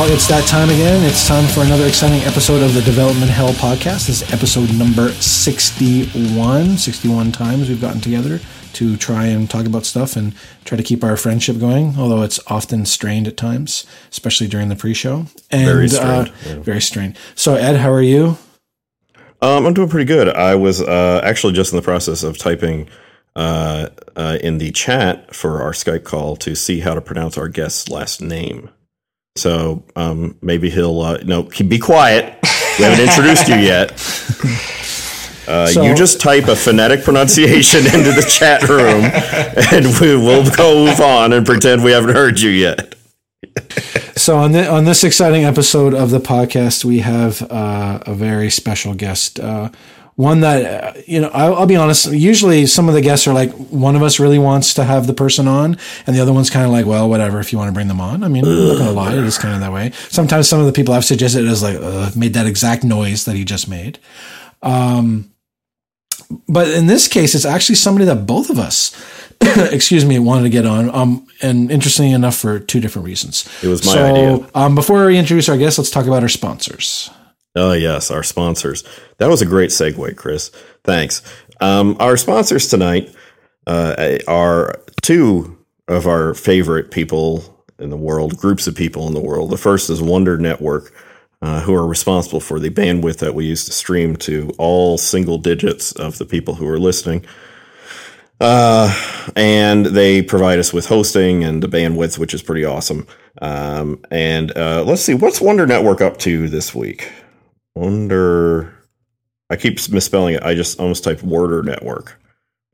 Well, it's that time again. It's time for another exciting episode of the Development Hell podcast. This is episode number 61. 61 times we've gotten together to try and talk about stuff and try to keep our friendship going, although it's often strained at times, especially during the pre show. And Very strained, uh, yeah. very strained. So, Ed, how are you? Um, I'm doing pretty good. I was uh, actually just in the process of typing uh, uh, in the chat for our Skype call to see how to pronounce our guest's last name. So um, maybe he'll uh, no be quiet. We haven't introduced you yet. Uh, So- you just type a phonetic pronunciation into the chat room, and we will go move on and pretend we haven't heard you yet. So on the, on this exciting episode of the podcast, we have uh, a very special guest. One that uh, you know, I'll, I'll be honest. Usually, some of the guests are like, one of us really wants to have the person on, and the other one's kind of like, well, whatever. If you want to bring them on, I mean, I'm not gonna lie, it is kind of that way. Sometimes some of the people I've suggested is like, uh, made that exact noise that he just made. Um, but in this case, it's actually somebody that both of us, excuse me, wanted to get on. Um, and interestingly enough, for two different reasons. It was my so, idea. Um, before we introduce our guests, let's talk about our sponsors. Oh, yes, our sponsors. That was a great segue, Chris. Thanks. Um, our sponsors tonight uh, are two of our favorite people in the world, groups of people in the world. The first is Wonder Network, uh, who are responsible for the bandwidth that we use to stream to all single digits of the people who are listening. Uh, and they provide us with hosting and the bandwidth, which is pretty awesome. Um, and uh, let's see, what's Wonder Network up to this week? Wonder. I keep misspelling it. I just almost typed Worder Network.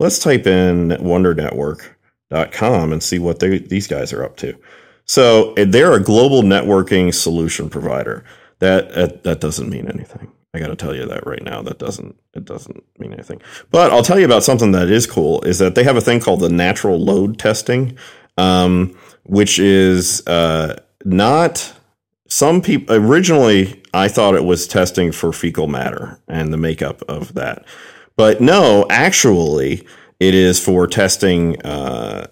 Let's type in wondernetwork.com and see what they, these guys are up to. So they're a global networking solution provider. That that, that doesn't mean anything. I got to tell you that right now. That doesn't it doesn't mean anything. But I'll tell you about something that is cool. Is that they have a thing called the natural load testing, um, which is uh, not some people originally I thought it was testing for fecal matter and the makeup of that. But no, actually it is for testing uh,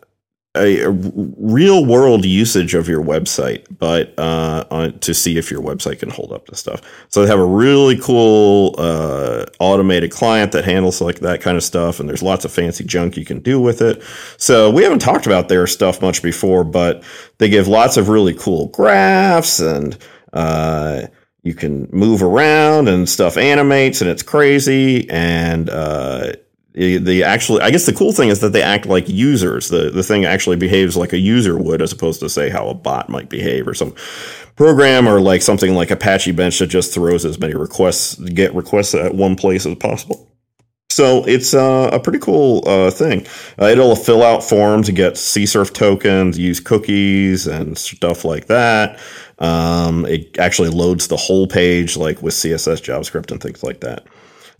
a, real world usage of your website, but uh, on, to see if your website can hold up to stuff. So they have a really cool uh, automated client that handles like that kind of stuff, and there's lots of fancy junk you can do with it. So we haven't talked about their stuff much before, but they give lots of really cool graphs and. Uh, you can move around and stuff animates and it's crazy and uh, the actually I guess the cool thing is that they act like users. The the thing actually behaves like a user would as opposed to say how a bot might behave or some program or like something like Apache Bench that just throws as many requests get requests at one place as possible. So it's uh, a pretty cool uh, thing. Uh, it'll fill out forms, get CSRF tokens, use cookies and stuff like that. Um, it actually loads the whole page, like with CSS, JavaScript, and things like that.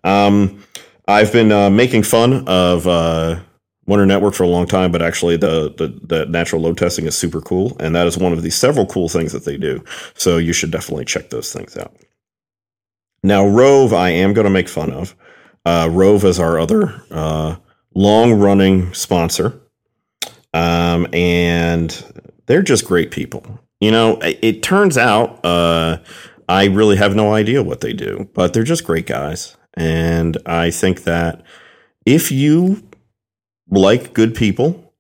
Um, I've been uh, making fun of uh, Wonder Network for a long time, but actually the, the the natural load testing is super cool, and that is one of the several cool things that they do. So you should definitely check those things out. Now, Roave, I am going to make fun of. Uh, Roave is our other uh, long running sponsor, um, and they're just great people. You know, it, it turns out uh, I really have no idea what they do, but they're just great guys. And I think that if you like good people,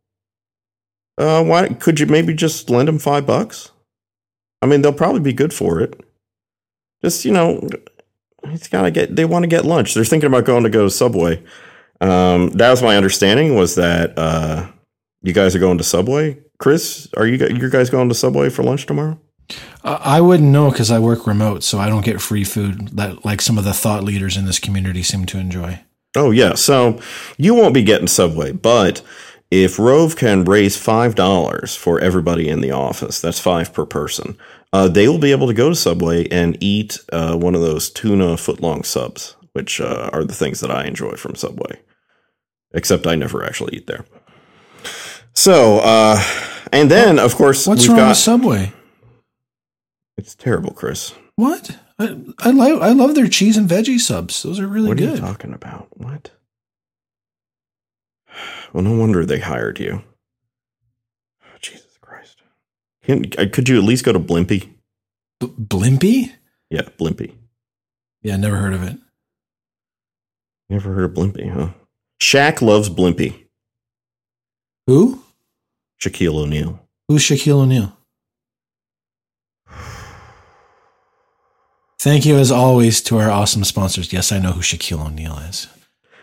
uh, why could you maybe just lend them five bucks? I mean, they'll probably be good for it. Just you know, it's gotta get. They want to get lunch. They're thinking about going to go to Subway. Um, that was my understanding. Was that uh, you guys are going to Subway? Chris, are you you guys going to Subway for lunch tomorrow? Uh, I wouldn't know because I work remote, so I don't get free food that like some of the thought leaders in this community seem to enjoy. Oh yeah, so you won't be getting Subway, but if Roave can raise five dollars for everybody in the office, that's five per person. Uh, they will be able to go to Subway and eat uh, one of those tuna footlong subs, which uh, are the things that I enjoy from Subway. Except I never actually eat there. So, uh, and then of course What's we've wrong got. with Subway? It's terrible, Chris. What? I, I like I love their cheese and veggie subs. Those are really good. what are you talking about? What? Well, no wonder they hired you. Oh, Jesus Christ. Can, uh, could you at least go to Blimpie? B- Blimpie? Yeah, Blimpie. Yeah, never heard of it. Never heard of Blimpie, huh? Shaq loves Blimpie. Who? Shaquille O'Neal. Who's Shaquille O'Neal? Thank you, as always, to our awesome sponsors. Yes, I know who Shaquille O'Neal is.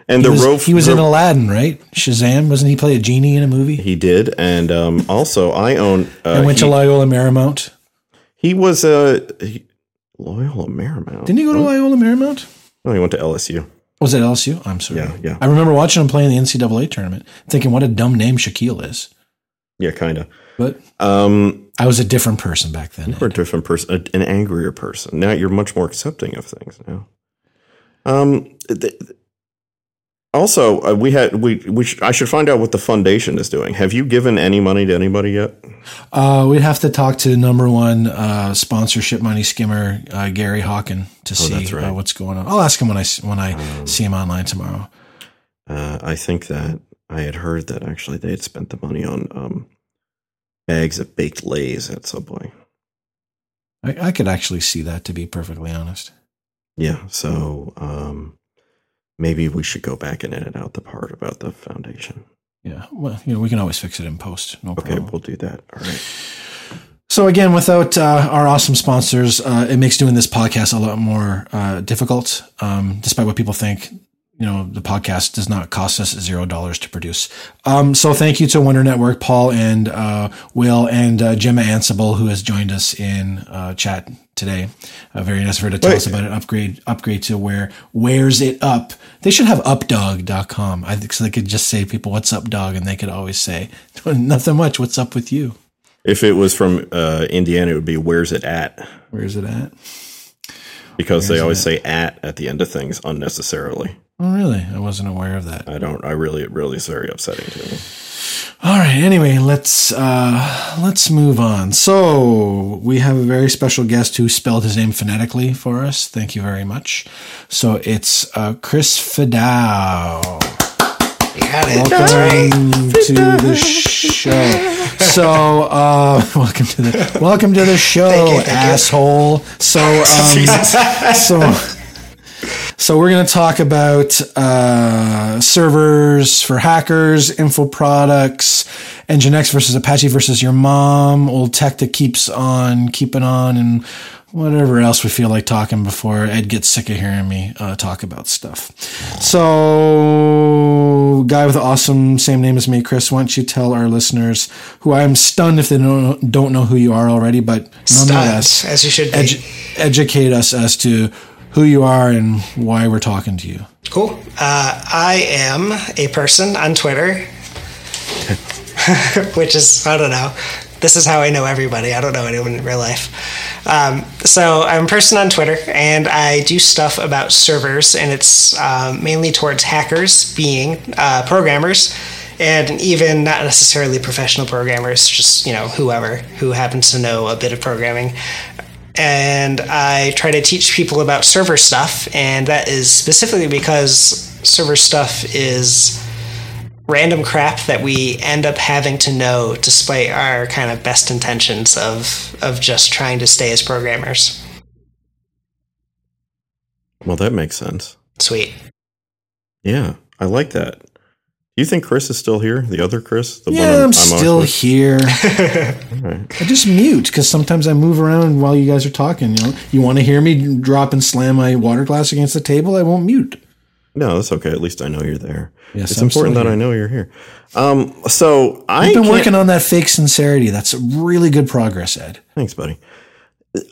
And He the was, he was in Aladdin, right? Shazam, wasn't he play a genie in a movie? He did, and um, also I own. Uh, and went he, to Loyola Marymount. he was a he, Loyola Marymount. Didn't he go to? Loyola Marymount? No, he went to LSU. Was it LSU? I'm sorry. Yeah, yeah. I remember watching him play in the NCAA tournament, thinking what a dumb name Shaquille is. Yeah, kind of. But Um, I was a different person back then. you're a different person, an angrier person. Now you're much more accepting of things now. Um, th- also, uh, we had we we sh- I should find out what the foundation is doing. Have you given any money to anybody yet? Uh, we'd have to talk to number one uh, sponsorship money skimmer uh, Gary Hockin to see Oh, that's right. uh, what's going on. I'll ask him when I when I see him online tomorrow. Uh, I think that I had heard that actually they had spent the money on um, bags of baked lays at Subway. I, I could actually see that, to be perfectly honest. Yeah, so um, maybe we should go back and edit out the part about the foundation. Yeah, well, you know, we can always fix it in post. No problem. Okay, we'll do that. All right. So again, without uh, our awesome sponsors, uh, it makes doing this podcast a lot more uh, difficult. Um, despite what people think, you know, the podcast does not cost us zero dollars to produce. Um, so thank you to Wonder Network, Paul and uh, Will and uh, Gemma Anible, who has joined us in uh, chat today. Uh, very nice of her to tell Wait. us about an upgrade. Upgrade to where wears it up. They should have updog.com. I think so they could just say people, "What's up, dog?" and they could always say, "Nothing much. What's up with you?" If it was from uh, Indiana, it would be "Where's it at?" Where's it at? Because they Where's it always say "at" at the end of things unnecessarily. Oh, really? I wasn't aware of that. I don't. I really, it really is very upsetting to me. All right. Anyway, let's uh, let's move on. So we have a very special guest who spelled his name phonetically for us. Thank you very much. So it's uh, Chris Fidao. You got it. Welcome to the show. So, uh, welcome to the welcome to the show, Thank you, thank you. asshole. So, um, so. So we're going to talk about uh, servers for hackers, info products, Nginx versus Apache versus your mom, old tech that keeps on keeping on, and whatever else we feel like talking before Ed gets sick of hearing me uh, talk about stuff. So, guy with the awesome same name as me, Chris. Why don't you tell our listeners who I am stunned if they don't don't know who you are already, but nonetheless, Stunned, as you should edu- educate us as to who you are and why we're talking to you. Cool. Uh, I am a person on Twitter, which is, I don't know. This is how I know everybody. I don't know anyone in real life. Um, so I'm a person on Twitter, and I do stuff about servers, and it's um, mainly towards hackers being uh, programmers, and even not necessarily professional programmers, just you know whoever who happens to know a bit of programming and I try to teach people about server stuff, and that is specifically because server stuff is random crap that we end up having to know despite our kind of best intentions of of just trying to stay as programmers. Well, that makes sense. Sweet. Yeah, I like that. Do you think Chris is still here? The other Chris? The Yeah, I'm, on still with? here. Alright. I just mute because sometimes I move around while you guys are talking. You know, you want to hear me drop and slam my water glass against the table? I won't mute. No, that's okay. At least I know you're there. Yes, it's I'm important that here. I know you're here. Um, so I I've been can't- working on that fake sincerity. That's really good progress, Ed. Thanks, buddy.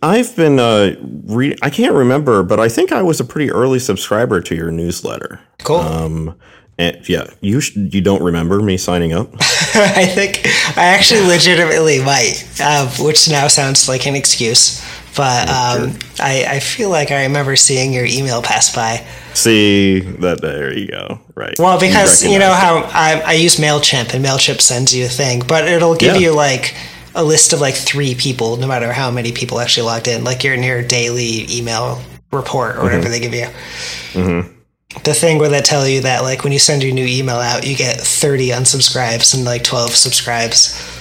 I've been uh, re- I can't remember, but I think I was a pretty early subscriber to your newsletter. Cool. Um, and yeah, you sh- you don't remember me signing up? I think I actually legitimately might, uh, which now sounds like an excuse. But um, I, I feel like I remember seeing your email pass by. See that? There you go. Right. Well, because you, know how I, I use Mailchimp and Mailchimp sends you a thing, but it'll give Yeah. you like a list of like three people, no matter how many people actually logged in, like your near daily email report or whatever they give you. The thing where they tell you that like when you send your new email out, you get thirty unsubscribes and like twelve subscribes.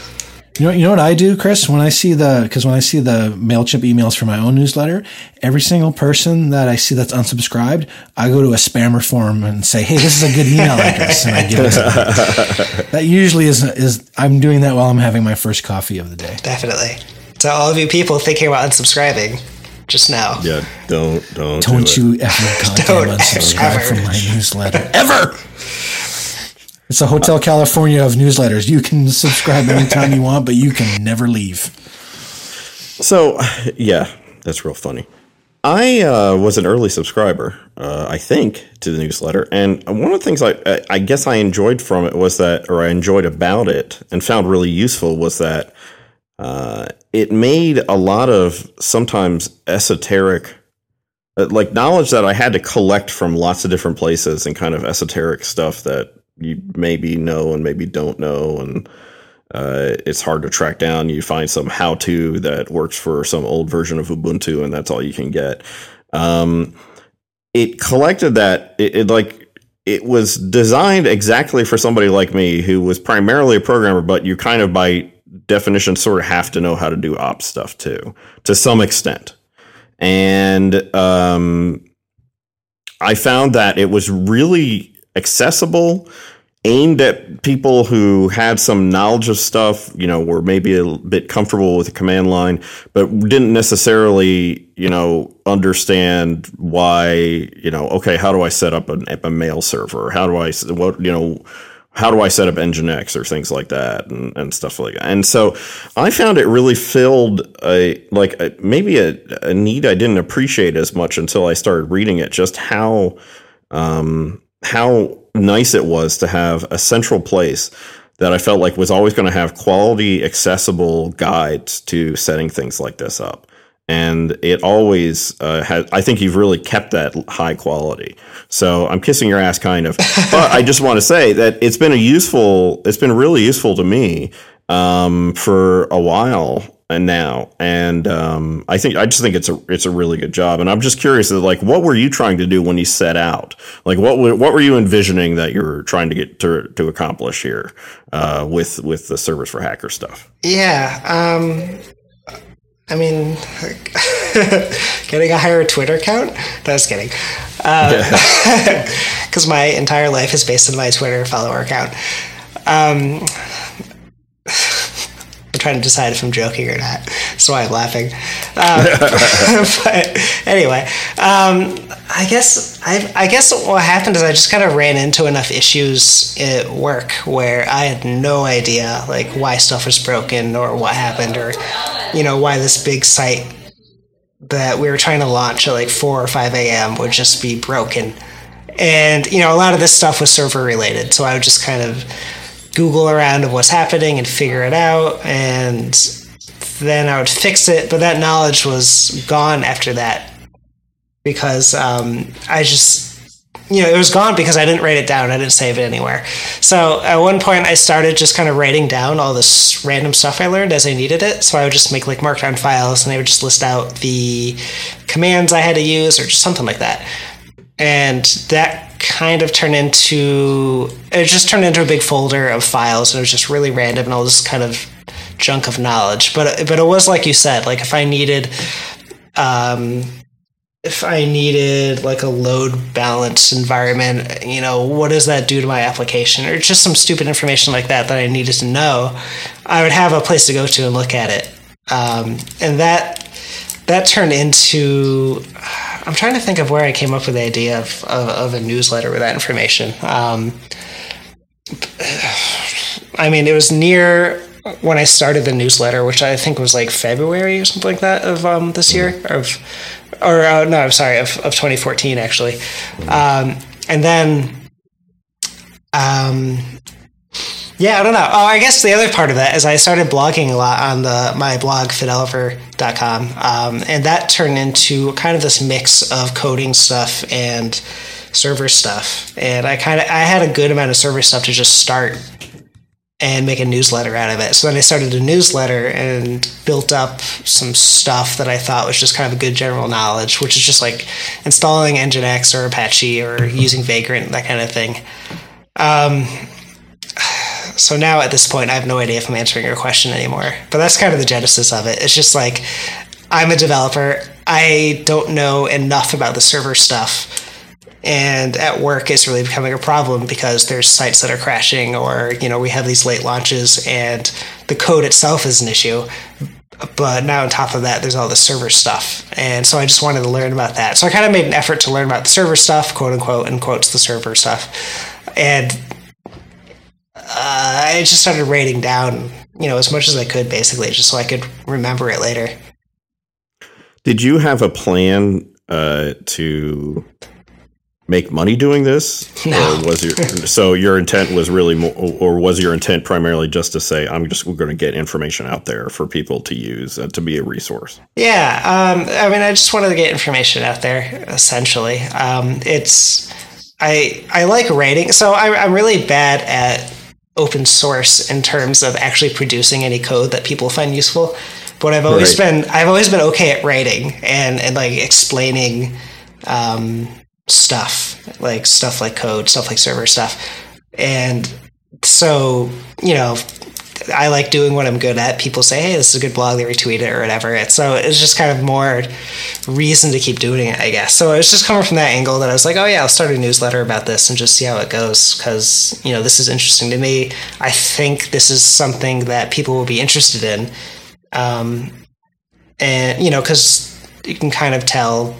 You know, you know what I do, Chris? When I see the, because when I see the Mailchimp emails for my own newsletter, every single person that I see that's unsubscribed, I go to a spammer form and say, "Hey, this is a good email address," and I give it. To them. That usually is is I'm doing that while I'm having my first coffee of the day. Definitely. To all of you people thinking about unsubscribing, just now. Yeah, don't don't Don't do it. you ever Don't goddamn unsubscribe ever. from my newsletter ever. It's a Hotel California of newsletters. You can subscribe anytime you want, but you can never leave. So, yeah, that's real funny. I uh, was an early subscriber, uh, I think, to the newsletter, and one of the things I, I- I guess I enjoyed from it was that, or I enjoyed about it, and found really useful was that uh, it made a lot of sometimes esoteric, uh, like knowledge that I had to collect from lots of different places, and kind of esoteric stuff that you maybe know and maybe don't know, and uh, it's hard to track down. You find some how to that works for some old version of Ubuntu, and that's all you can get. Um, it collected that, it, it like, it was designed exactly for somebody like me who was primarily a programmer, but you kind of by definition sort of have to know how to do ops stuff too, to some extent. And um, I found that it was really accessible, aimed at people who had some knowledge of stuff, you know, were maybe a bit comfortable with the command line, but didn't necessarily, you know, understand why, you know, okay, how do I set up an, a mail server? How do I, what, you know, how do I set up Nginx or things like that and, and stuff like that. And so I found it really filled a like a, maybe a, a need I didn't appreciate as much until I started reading it. Just how um, how nice it was to have a central place that I felt like was always going to have quality, accessible guides to setting things like this up. And it always uh, had, I think you've really kept that high quality. So I'm kissing your ass, kind of. but I just want to say that it's been a useful, it's been really useful to me um, for a while and now. And um, I think, I just think it's a, it's a really good job. And I'm just curious, like, what were you trying to do when you set out? Like, what, were- what were you envisioning that you were trying to get to, to accomplish here uh, with, with the servers for hacker stuff? Yeah. Um, I mean, getting a higher Twitter account? No, was kidding. Because my entire life is based on my Twitter follower account. Um, trying to decide if I'm joking or not. That's why I'm laughing. Um, but anyway, um, I guess I, I guess what happened is I just kind of ran into enough issues at work where I had no idea like why stuff was broken or what happened or you know why this big site that we were trying to launch at like 4 or 5 a.m. would just be broken. And, you know, a lot of this stuff was server related. So I would just kind of Google around of what's happening and figure it out. And then I would fix it. But that knowledge was gone after that because um, I just, you know, it was gone because I didn't write it down. I didn't save it anywhere. So at one point, I started just kind of writing down all this random stuff I learned as I needed it. So I would just make like markdown files and I would just list out the commands I had to use or just something like that. And that kind of turned into, it just turned into a big folder of files. And it was just really random and all this kind of junk of knowledge. But, but it was like you said, like if I needed, um, if I needed like a load balanced environment, you know, what does that do to my application? Or just some stupid information like that that I needed to know, I would have a place to go to and look at it. Um, and that that turned into I'm trying to think of where I came up with the idea of, of, of a newsletter with that information. Um, I mean, it was near when I started the newsletter, which I think was like February or something like that of um, this year, of or uh, no, I'm sorry, of, of 2014 actually, um, and then, um, yeah, I don't know. Oh, I guess the other part of that is I started blogging a lot on the my blog fideloper.com, um, and that turned into kind of this mix of coding stuff and server stuff, and I kind of I had a good amount of server stuff to just start and make a newsletter out of it. So then I started a newsletter and built up some stuff that I thought was just kind of a good general knowledge, which is just like installing Nginx or Apache or using Vagrant, that kind of thing. Um, So now at this point, I have no idea if I'm answering your question anymore. But that's kind of the genesis of it. It's just like I'm a developer. I don't know enough about the server stuff. And at work, it's really becoming a problem because there's sites that are crashing, or you know, we have these late launches, and the code itself is an issue. But now on top of that, there's all the server stuff, and so I just wanted to learn about that. So I kind of made an effort to learn about the server stuff, quote unquote, and quotes the server stuff, and uh, I just started writing down, you know, as much as I could, basically, just so I could remember it later. Did you have a plan uh, to make money doing this, No. or was your so your intent was really, more, or was your intent primarily just to say, I'm just going to get information out there for people to use uh, to be a resource? Yeah, um, I mean, I just wanted to get information out there. Essentially, um, it's I I like writing, so I, I'm really bad at open source in terms of actually producing any code that people find useful. But I've always Right. been I've always been okay at writing and and like explaining um, stuff like stuff like code, stuff like server stuff, and so you know I like doing what I'm good at. People say, "Hey, this is a good blog." They retweet it or whatever. It's so it's just kind of more reason to keep doing it, I guess. So it's just coming from that angle that I was like, "Oh yeah, I'll start a newsletter about this and just see how it goes." Because you know this is interesting to me. I think this is something that people will be interested in, um, and you know, because you can kind of tell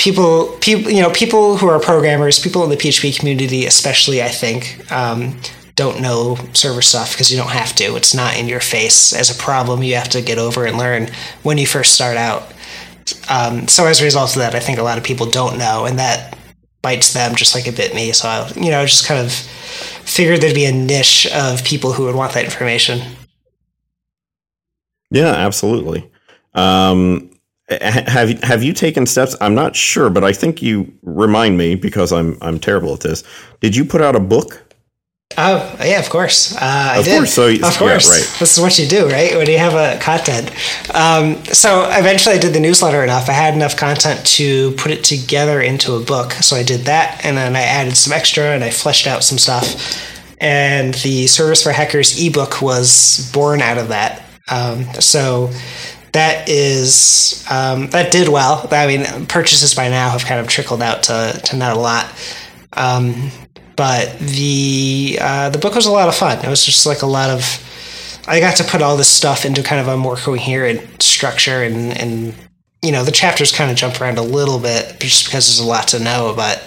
people people you know people who are programmers people in the php community especially i think um, don't know server stuff because you don't have to it's not in your face as a problem you have to get over and learn when you first start out um, so as a result of that i think a lot of people don't know and that bites them just like it bit me so i you know just kind of figured there'd be a niche of people who would want that information Yeah, absolutely. Um, have have you taken steps? I'm not sure, but I think you remind me because I'm I'm terrible at this. Did you put out a book? Oh yeah, of course. Uh, I Of did. course, so- yeah, of course, right. this is what you do, right? When you have a content. Um, so eventually, I did the newsletter enough. I had enough content to put it together into a book. So I did that, and then I added some extra, and I fleshed out some stuff. And the Servers for Hackers ebook was born out of that. Um, so that is um, that did well. I mean, purchases by now have kind of trickled out to to not a lot. Um, but the uh, the book was a lot of fun. It was just like a lot of. I got to put all this stuff into kind of a more coherent structure, and and you know the chapters kind of jump around a little bit just because there's a lot to know. But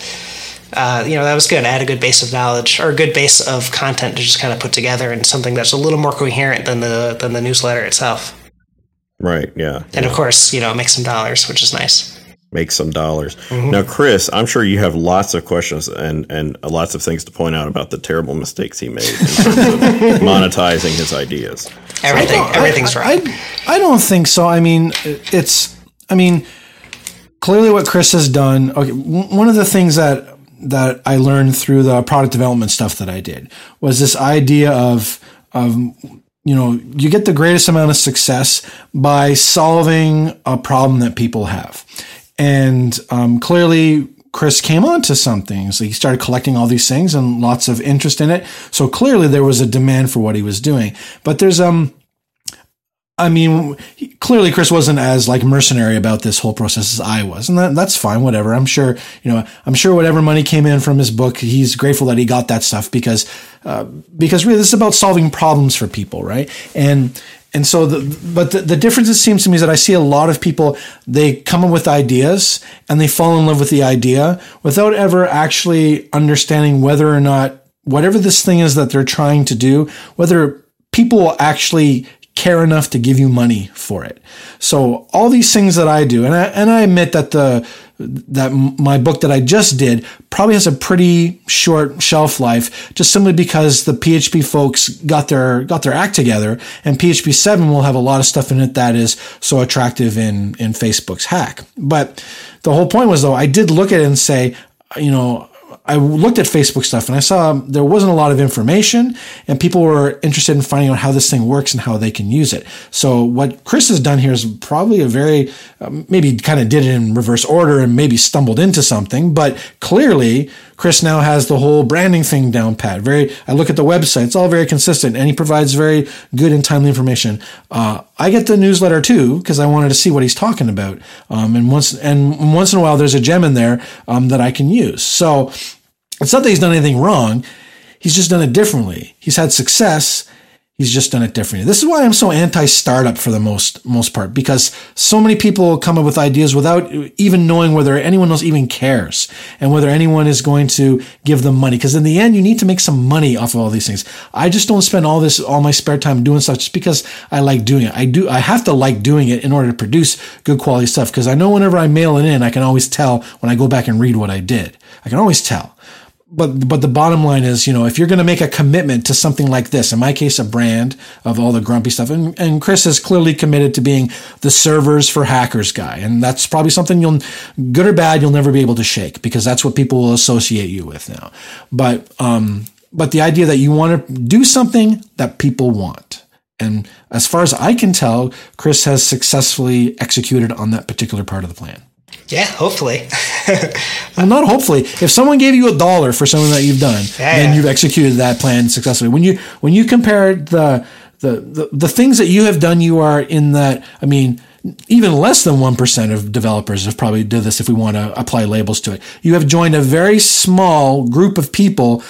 uh, you know that was good. I had a good base of knowledge or a good base of content to just kind of put together, and something that's a little more coherent than the than the newsletter itself. Right. Yeah. And of course, you know, make some dollars, which is nice. Make some dollars. Mm-hmm. Now, Chris, I'm sure you have lots of questions and and lots of things to point out about the terrible mistakes he made in terms of monetizing his ideas. Everything, everything's I, right. I, I don't think so. I mean, it's. I mean, clearly, what Chris has done. Okay, one of the things that that I learned through the product development stuff that I did was this idea of of you know you get the greatest amount of success by solving a problem that people have, and um, clearly. Chris came onto something. So he started collecting all these things and lots of interest in it. So clearly there was a demand for what he was doing. But there's um I mean, clearly Chris wasn't as like mercenary about this whole process as I was, and that, that's fine. Whatever. I'm sure, you know, I'm sure whatever money came in from his book, he's grateful that he got that stuff because, uh, because really this is about solving problems for people, right? And and so the but the, the difference it seems to me is that I see a lot of people they come up with ideas and they fall in love with the idea without ever actually understanding whether or not whatever this thing is that they're trying to do, whether people will actually care enough to give you money for it. So all these things that I do, and I, and I admit that the, that my book that I just did probably has a pretty short shelf life just simply because the PHP folks got their, got their act together and PHP 7 will have a lot of stuff in it that is so attractive in, in Facebook's hack. But the whole point was though, I did look at it and say, you know, I looked at Facebook stuff and I saw there wasn't a lot of information and people were interested in finding out how this thing works and how they can use it. So what Chris has done here is probably a very, uh, maybe kind of did it in reverse order and maybe stumbled into something, but clearly Chris now has the whole branding thing down pat. Very, I look at the website; it's all very consistent, and he provides very good and timely information. Uh, I get the newsletter too because I wanted to see what he's talking about. Um, and once and once in a while, there's a gem in there um, that I can use. So it's not that he's done anything wrong. He's just done it differently. He's had success He's just done it differently. This is why I'm so anti-startup for the most most part because so many people come up with ideas without even knowing whether anyone else even cares and whether anyone is going to give them money. Because in the end, you need to make some money off of all these things. I just don't spend all this all my spare time doing stuff just because I like doing it. I do. I have to like doing it in order to produce good quality stuff. Because I know whenever I mail it in, I can always tell when I go back and read what I did. I can always tell but but the bottom line is, you know, if you're going to make a commitment to something like this, in my case, a brand of all the grumpy stuff, and, and Chris is clearly committed to being the servers for hackers guy, and that's probably something you'll, good or bad, you'll never be able to shake because that's what people will associate you with now. But um, but the idea that you want to do something that people want, and as far as I can tell, Chris has successfully executed on that particular part of the plan. Yeah, hopefully. well, not hopefully. If someone gave you a dollar for something that you've done, yeah, then yeah. you've executed that plan successfully. When you when you compare the, the the the things that you have done, you are in that. I mean, even less than 1% of developers have probably did this if we want to apply labels to it. You have joined a very small group of people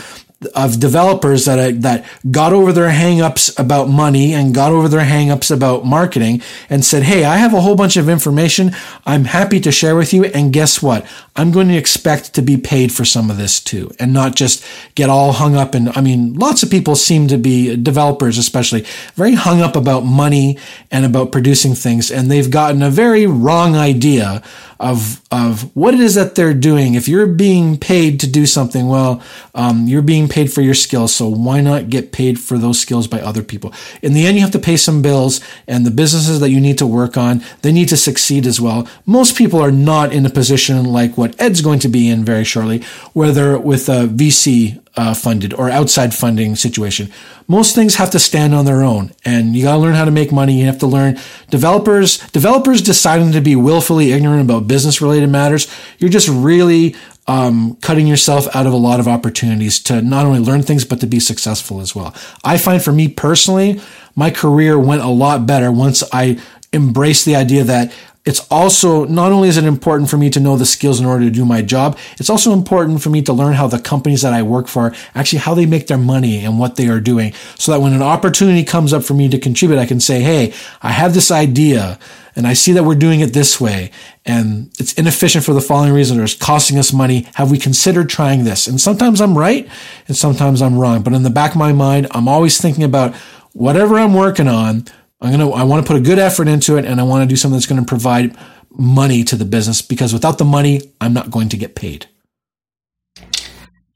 of developers that uh, that got over their hangups about money and got over their hangups about marketing and said, "Hey, I have a whole bunch of information. I'm happy to share with you. And guess what? I'm going to expect to be paid for some of this too, and not just get all hung up." And I mean, lots of people seem to be developers, especially, very hung up about money and about producing things, and they've gotten a very wrong idea of of what it is that they're doing. If you're being paid to do something, well, um, you're being paid for your skills. So why not get paid for those skills by other people? In the end, you have to pay some bills, and the businesses that you need to work on, they need to succeed as well. Most people are not in a position like what Ed's going to be in very shortly, whether with a VC uh, funded or outside funding situation. Most things have to stand on their own, and you got to learn how to make money. You have to learn developers developers deciding to be willfully ignorant about business related matters. You're just really um, cutting yourself out of a lot of opportunities to not only learn things but to be successful as well. I find for me personally, my career went a lot better once I embraced the idea that it's also not only is it important for me to know the skills in order to do my job, it's also important for me to learn how the companies that I work for actually how they make their money and what they are doing so that when an opportunity comes up for me to contribute, I can say, Hey, I have this idea and I see that we're doing it this way and it's inefficient for the following reason or it's costing us money. Have we considered trying this? And sometimes I'm right and sometimes I'm wrong, but in the back of my mind, I'm always thinking about whatever I'm working on I'm gonna I want to put a good effort into it, and I want to do something that's going to provide money to the business because without the money, I'm not going to get paid.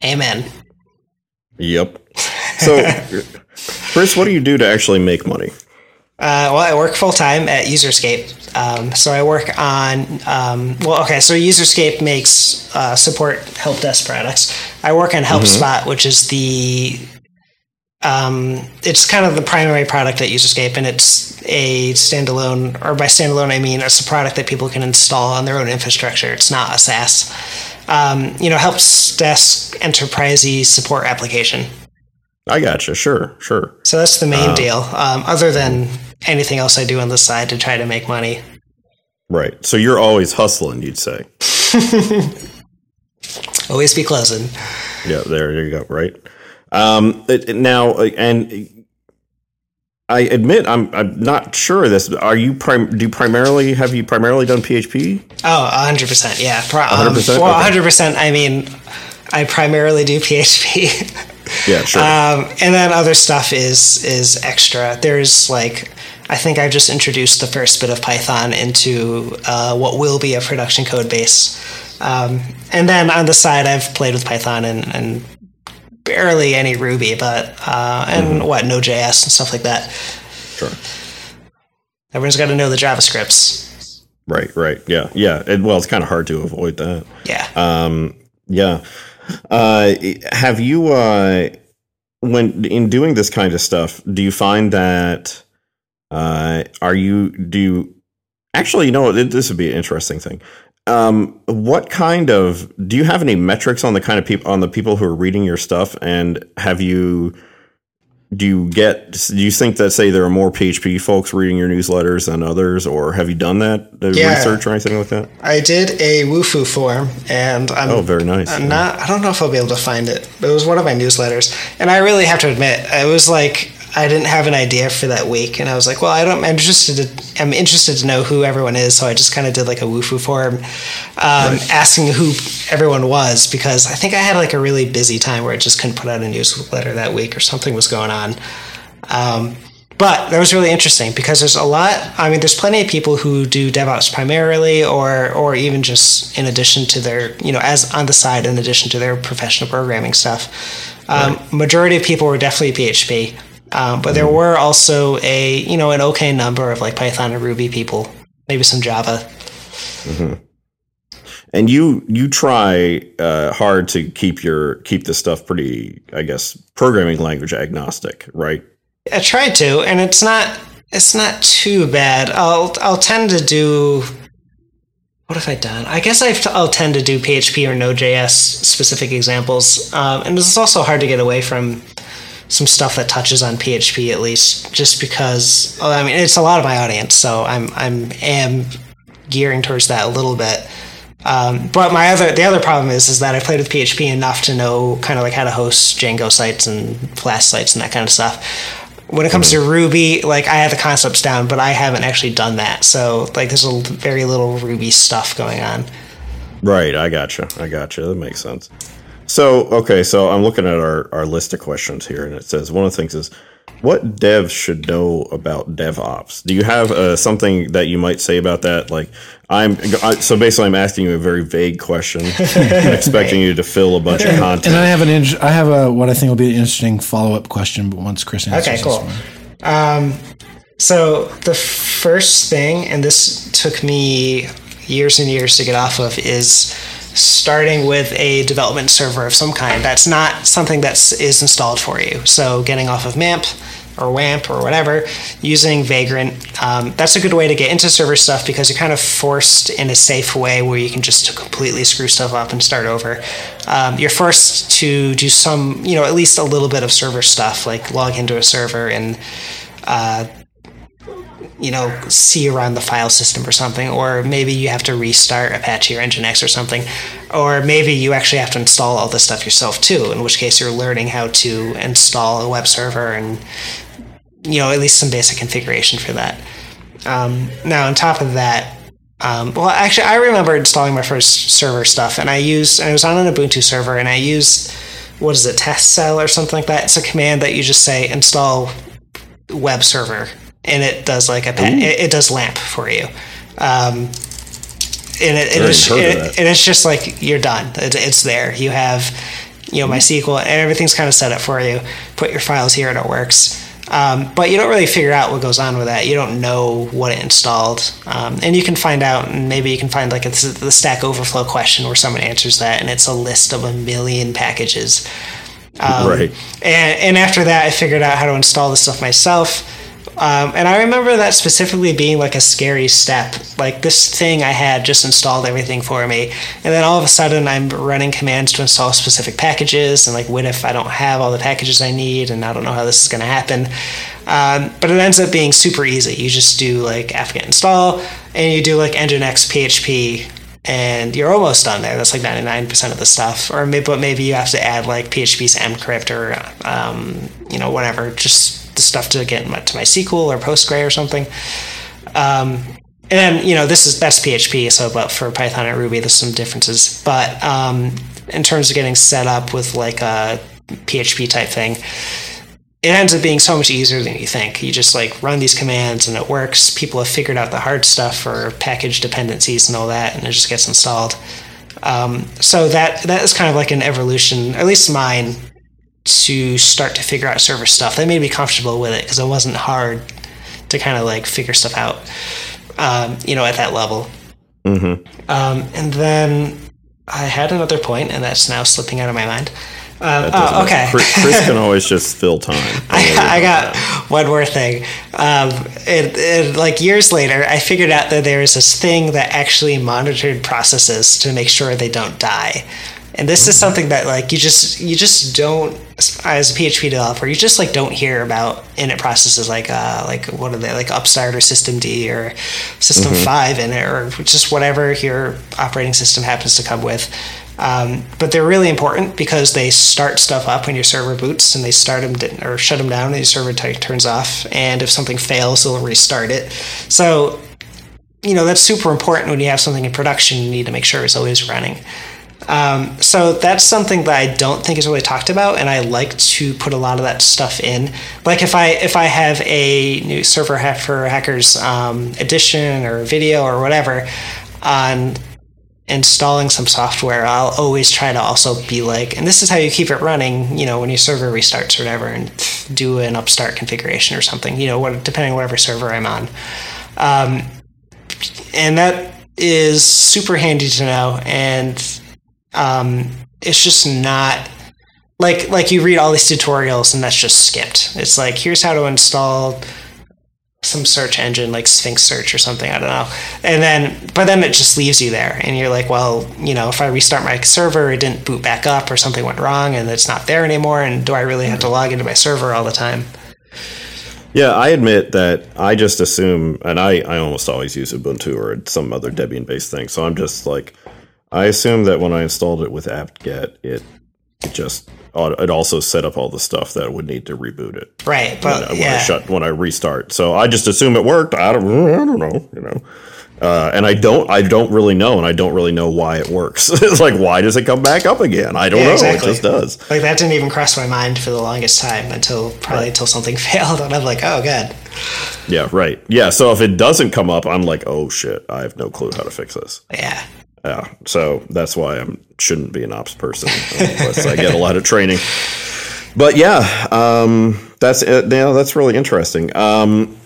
Amen. Yep. So, Chris, what do you do to actually make money? Uh, well, I work full time at Userscape. Um, so I work on, um, well, okay, so Userscape makes uh, support help desk products. I work on HelpSpot, mm-hmm. which is the um, it's kind of the primary product at Userscape, and it's a standalone, or by standalone I mean it's a product that people can install on their own infrastructure. It's not a SaaS. Um, you know, helps desk enterprisey support application. I gotcha. Sure, sure. So that's the main uh, deal. Um, other than anything else I do on the side to try to make money. Right. So you're always hustling, you'd say. always be closing. Yeah, there you go. Right. Um, now, uh, and I admit I'm I'm not sure of this. Are you prim- do you primarily have you primarily done PHP? Oh, 100 percent. Yeah, um, 100 percent. Well, 100 percent. I mean, I primarily do PHP. yeah, sure. Um, and then other stuff is is extra. There's like I think I've just introduced the first bit of Python into uh, what will be a production code base. Um, and then on the side, I've played with Python and, and barely any Ruby, but uh, and mm-hmm. what Node.js and stuff like that. Sure. Everyone's got to know the JavaScripts. Right. Right. Yeah. Yeah. It, well, it's kind of hard to avoid that. Yeah. Um. Yeah. Uh, have you uh, when in doing this kind of stuff, do you find that uh, are you do you actually you know this would be an interesting thing um, what kind of do you have any metrics on the kind of people on the people who are reading your stuff? And have you do you get do you think that say there are more PHP folks reading your newsletters than others, or have you done that Yeah. research or anything like that? I did a Wufoo form, and I'm Oh, very nice. I'm not. I don't know if I'll be able to find it. But it was one of my newsletters, and I really have to admit, it was like I didn't have an idea for that week, and I was like, well, I don't. I'm interested. To, I'm interested to know who everyone is, so I just kind of did like a Wufoo form, um, asking who everyone was because I think I had like a really busy time where I just couldn't put out a newsletter that week or something was going on. Um, but that was really interesting because there's a lot. I mean, there's plenty of people who do DevOps primarily, or or even just in addition to their, you know, as on the side in addition to their professional programming stuff. Um, Majority of people were definitely PHP, um, but there were also a you know an okay number of like Python and Ruby people, maybe some Java. And you you try uh, hard to keep your keep this stuff pretty, I guess, programming language agnostic, right? I tried to, and it's not it's not too bad. I'll I'll tend to do. What have I done? I guess I've, I'll tend to do PHP or Node.js specific examples, um, and it's also hard to get away from some stuff that touches on PHP at least, just because. I mean, it's a lot of my audience, so I'm I'm am gearing towards that a little bit. Um, but my other the other problem is is that I played with PHP enough to know kind of like how to host Django sites and Flask sites and that kind of stuff. When it comes to Ruby, like I have the concepts down, but I haven't actually done that. So like there's a very little Ruby stuff going on. Right, I gotcha. I gotcha. That makes sense. So, okay, so I'm looking at our, our list of questions here, and it says one of the things is what devs should know about DevOps. Do you have uh, something that you might say about that? Like, I'm I, so basically, I'm asking you a very vague question, expecting you to fill a bunch of content. And I have an int- I have a what I think will be an interesting follow up question, but once Chris answers Okay, this cool. one. Um, so the first thing, and this took me years and years to get off of, is starting with a development server of some kind. That's not something that is installed for you. So getting off of MAMP or WAMP or whatever, using Vagrant, um, that's a good way to get into server stuff because you're kind of forced in a safe way where you can just completely screw stuff up and start over. Um, you're forced to do some, you know, at least a little bit of server stuff, like log into a server and uh, you know, see around the file system or something, or maybe you have to restart Apache or Nginx or something, or maybe you actually have to install all this stuff yourself too. In which case, you're learning how to install a web server and you know at least some basic configuration for that. Um, now, on top of that, um, well, actually, I remember installing my first server stuff, and I used it was on an Ubuntu server, and I used what is it, tasksel or something like that. It's a command that you just say install web server and it does like a pa- it, it does lamp for you. Um, and it, it Never is heard of. it, and it's just like you're done. It, it's there. You have you know MySQL and everything's kind of set up for you. Put your files here and it works. Um, but you don't really figure out what goes on with that. You don't know what it installed. Um, and you can find out and maybe you can find like a, the stack overflow question where someone answers that and it's a list of a million packages. Um, Right. And, and after that, I figured out how to install the stuff myself. Um, and I remember that specifically being like a scary step. Like this thing I had just installed everything for me. And then all of a sudden, I'm running commands to install specific packages. And like, what if I don't have all the packages I need? And I don't know how this is going to happen. Um, but it ends up being super easy. You just do like apt-get install and you do like nginx php and you're almost done there. That's like 99% of the stuff. Or maybe, but maybe you have to add like PHP's mcrypt or, um, you know, whatever, just the stuff to get my, to MySQL or Postgre or something. Um, and then, you know, this is, that's PHP. So, but for Python and Ruby, there's some differences. But, um, in terms of getting set up with like a PHP type thing, it ends up being so much easier than you think. You just like run these commands and it works. People have figured out the hard stuff for package dependencies and all that, and it just gets installed. Um, so that that is kind of like an evolution, at least mine, to start to figure out server stuff. That made me comfortable with it because it wasn't hard to kind of like figure stuff out, um, you know, at that level. Um, and then I had another point, and that's now slipping out of my mind. Um, oh, okay. Chris, Chris, can always just fill time. I, I, got that. one more thing. Um, it, it, like years later, I figured out that there is this thing that actually monitored processes to make sure they don't die. And this mm-hmm. is something that like you just you just don't as a PHP developer you just like don't hear about init processes like uh like what are they like Upstart or systemd or System mm-hmm. Five in it or just whatever your operating system happens to come with. Um, but they're really important because they start stuff up when your server boots and they start them or shut them down and your server t- turns off. And if something fails, they'll restart it. So, you know, that's super important when you have something in production. You need to make sure it's always running. Um, so that's something that I don't think is really talked about, and I like to put a lot of that stuff in. Like if I if I have a new server for hackers um, edition or video or whatever on installing some software, I'll always try to also be like, and this is how you keep it running, you know, when your server restarts or whatever, and do an upstart configuration or something, you know, what, depending on whatever server I'm on. Um, and that is super handy to know, and um, it's just not like like you read all these tutorials and that's just skipped. It's like here's how to install some search engine like Sphinx Search or something. I don't know. And then, but then it just leaves you there, and you're like, well, you know, if I restart my server, it didn't boot back up, or something went wrong, and it's not there anymore. And do I really have to log into my server all the time? Yeah, I admit that I just assume, and I, I almost always use Ubuntu or some other Debian based thing. So I'm just like, I assume that when I installed it with apt-get, it, it just it also set up all the stuff that would need to reboot it. Right, but when, yeah. when I shut when I restart. So I just assume it worked. I don't I don't know, you know. Uh, and I don't I don't really know, and I don't really know why it works. it's like why does it come back up again? I don't yeah, know. Exactly. It just does. Like that didn't even cross my mind for the longest time until probably right. until something failed, and I'm like, oh god. Yeah, right. Yeah. So if it doesn't come up, I'm like, oh shit, I have no clue how to fix this. Yeah. Yeah, so that's why I shouldn't be an ops person unless I get a lot of training. But yeah, um, that's it. You know, that's really interesting. Um,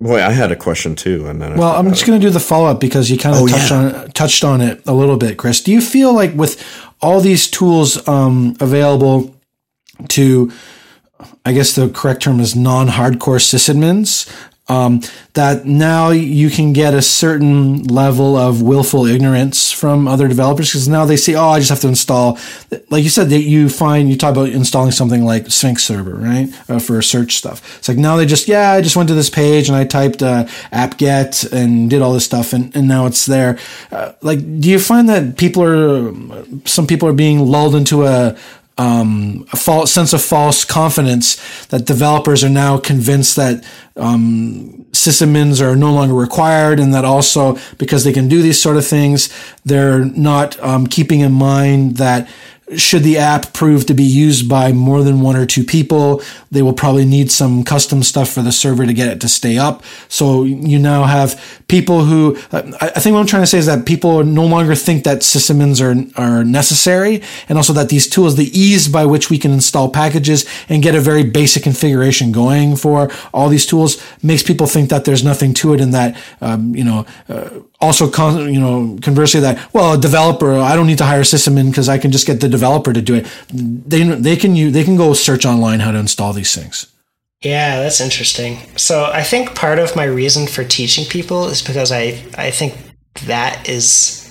boy, I had a question too, and then well, I'm just going to do the follow up because you kind of oh, touched yeah. on touched on it a little bit, Chris. Do you feel like with all these tools um, available to I guess the correct term is non-hardcore sysadmins um, that now you can get a certain level of willful ignorance from other developers because now they say, oh, I just have to install, like you said, that you find, you talk about installing something like Sphinx server, right? Uh, for search stuff. It's like now they just, yeah, I just went to this page and I typed uh, apt-get and did all this stuff and, and now it's there. Uh, like, do you find that people are, some people are being lulled into a, um, a false sense of false confidence that developers are now convinced that um, sysadmins are no longer required, and that also because they can do these sort of things, they're not um, keeping in mind that should the app prove to be used by more than one or two people, they will probably need some custom stuff for the server to get it to stay up. So you now have people who, I think what I'm trying to say is that people no longer think that sysadmins are, are necessary. And also that these tools, the ease by which we can install packages and get a very basic configuration going for all these tools makes people think that there's nothing to it and that, um, you know, uh, also, con- you know, conversely, that well, a developer, I don't need to hire a sysadmin because I can just get the developer to do it. They they can you they can go search online how to install these things. Yeah, that's interesting. So I think part of my reason for teaching people is because I I think that is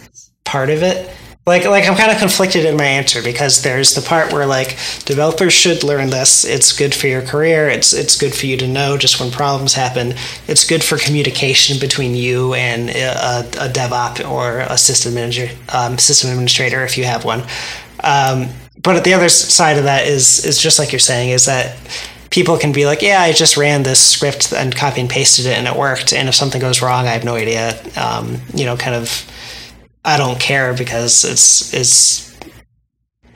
part of it like like I'm kind of conflicted in my answer because there's the part where like developers should learn this. It's good for your career. It's it's good for you to know just when problems happen. It's good for communication between you and a, a DevOps or a system manager, um, system administrator if you have one. Um, but the other side of that is is just like you're saying is that people can be like, yeah, I just ran this script and copy and pasted it and it worked. And if something goes wrong, I have no idea. Um, you know, kind of I don't care because it's it's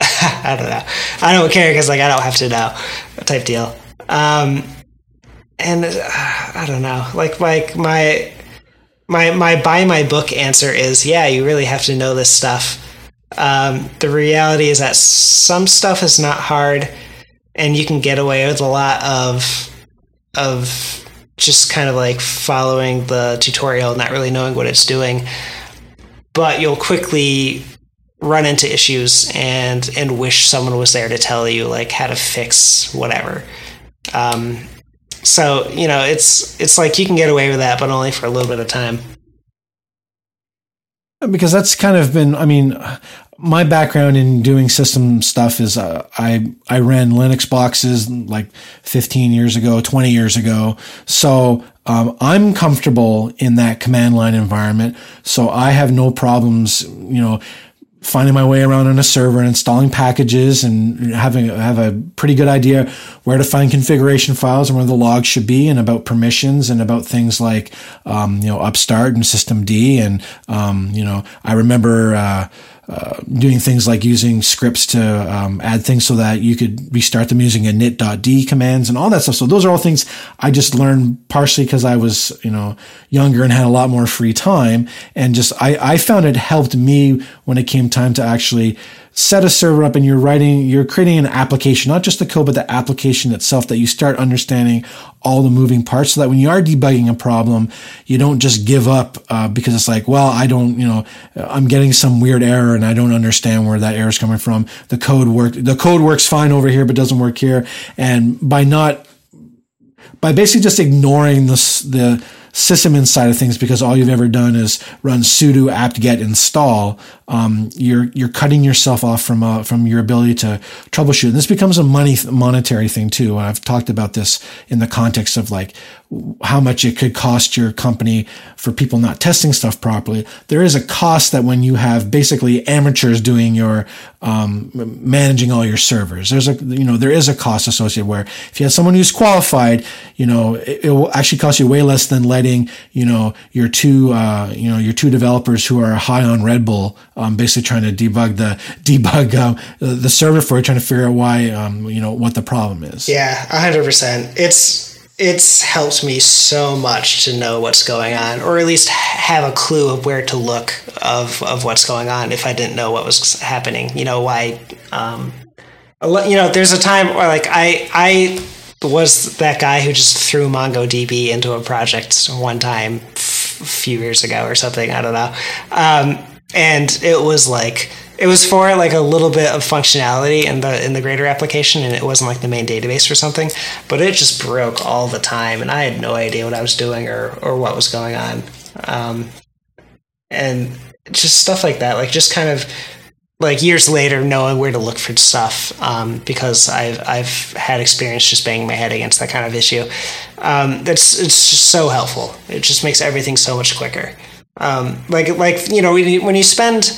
I don't know. I don't care because like I don't have to know type deal. Um, and uh, I don't know. Like like my my my buy my book answer is yeah, you really have to know this stuff. Um, the reality is that some stuff is not hard, and you can get away with a lot of of just kind of like following the tutorial, not really knowing what it's doing but you'll quickly run into issues and and wish someone was there to tell you like how to fix whatever. Um, so you know, it's it's like you can get away with that, but only for a little bit of time. Because that's kind of been, I mean, my background in doing system stuff is uh, I I ran Linux boxes like 15 years ago, 20 years ago. So um, I'm comfortable in that command line environment. So I have no problems, you know, finding my way around on a server and installing packages and having have a pretty good idea where to find configuration files and where the logs should be and about permissions and about things like um, you know upstart and systemd and um, you know I remember uh, doing things like using scripts to um, add things so that you could restart them using a init.d commands and all that stuff. So those are all things I just learned partially because I was, you know, younger and had a lot more free time. And just, I, I found it helped me when it came time to actually set a server up and you're writing, you're creating an application, not just the code, but the application itself that you start understanding all the moving parts so that when you are debugging a problem, you don't just give up uh, because it's like, well, I don't, you know, I'm getting some weird error and I don't understand where that error is coming from. The code work, the code works fine over here, but doesn't work here. And by not, by basically just ignoring this, the, sysadmin side of things because all you've ever done is run sudo apt-get install um, you're you're cutting yourself off from uh, from your ability to troubleshoot. And this becomes a money monetary thing too. And I've talked about this in the context of like how much it could cost your company for people not testing stuff properly. There is a cost that when you have basically amateurs doing your um, managing all your servers, there's a you know there is a cost associated where if you have someone who's qualified, you know it, it will actually cost you way less than you know your two uh, you know your two developers who are high on Red Bull um, basically trying to debug the debug um, the server for it, trying to figure out why um, you know what the problem is. Yeah, hundred percent. It's it's helped me so much to know what's going on, or at least have a clue of where to look of of what's going on if I didn't know what was happening. You know why? Um, you know, there's a time where like I I was that guy who just threw MongoDB into a project one time a few years ago or something. I don't know. Um, and it was like it was for like a little bit of functionality in the in the greater application and it wasn't like the main database or something but it just broke all the time and i had no idea what i was doing or or what was going on um, and just stuff like that like just kind of like years later knowing where to look for stuff um, because I've I've had experience just banging my head against that kind of issue. Um, that's it's just so helpful. It just makes everything so much quicker. Um, like like you know when you spend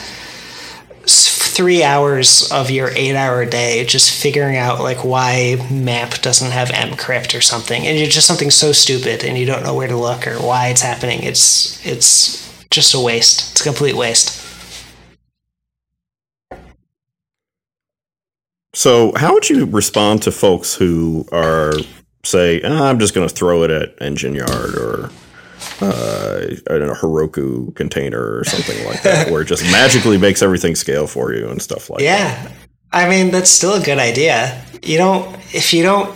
three hours of your eight hour day just figuring out like why MAMP doesn't have mcrypt or something and it's just something so stupid and you don't know where to look or why it's happening it's it's just a waste it's a complete waste so how would you respond to folks who are say oh, i'm just going to throw it at engine yard or uh, I don't know, Heroku container or something like that, where it just magically makes everything scale for you and stuff like yeah. that. Yeah. I mean, that's still a good idea. You don't, if you don't,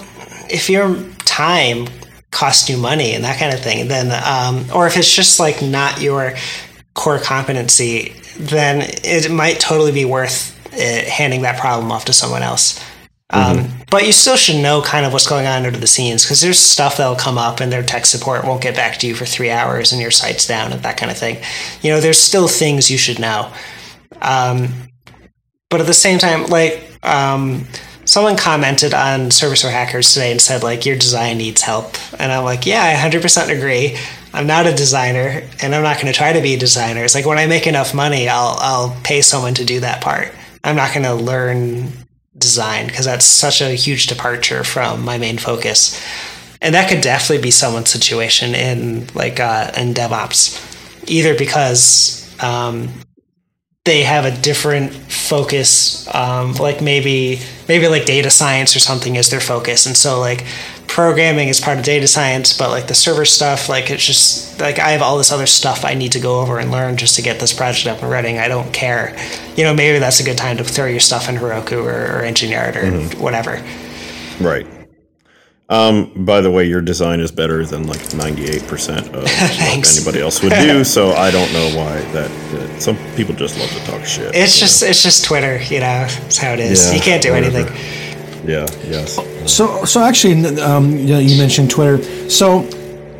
if your time costs you money and that kind of thing, then, um, or if it's just like not your core competency, then it might totally be worth it, handing that problem off to someone else. Um, mm-hmm. But you still should know kind of what's going on under the scenes because there's stuff that'll come up and their tech support won't get back to you for three hours and your site's down and that kind of thing. You know, there's still things you should know. Um, but at the same time, like um, someone commented on Servers for Hackers today and said like your design needs help, and I'm like, yeah, I 100% agree. I'm not a designer, and I'm not going to try to be a designer. It's like when I make enough money, I'll I'll pay someone to do that part. I'm not going to learn design because that's such a huge departure from my main focus. And that could definitely be someone's situation in like uh, in DevOps, either because um, they have a different focus, um, like maybe maybe like data science or something is their focus, and so like programming is part of data science, but like the server stuff, like it's just like I have all this other stuff I need to go over and learn just to get this project up and running. I don't care. You know, maybe that's a good time to throw your stuff in Heroku or, or Engine Yard or mm-hmm. whatever. Right. Um, by the way, your design is better than like 98% of what anybody else would do, so I don't know why that, some people just love to talk shit. It's just it's just Twitter, you know. It's how it is. Yeah, you can't do whatever. anything. Yeah, yes. So, so actually, um, you, know, you mentioned Twitter. So,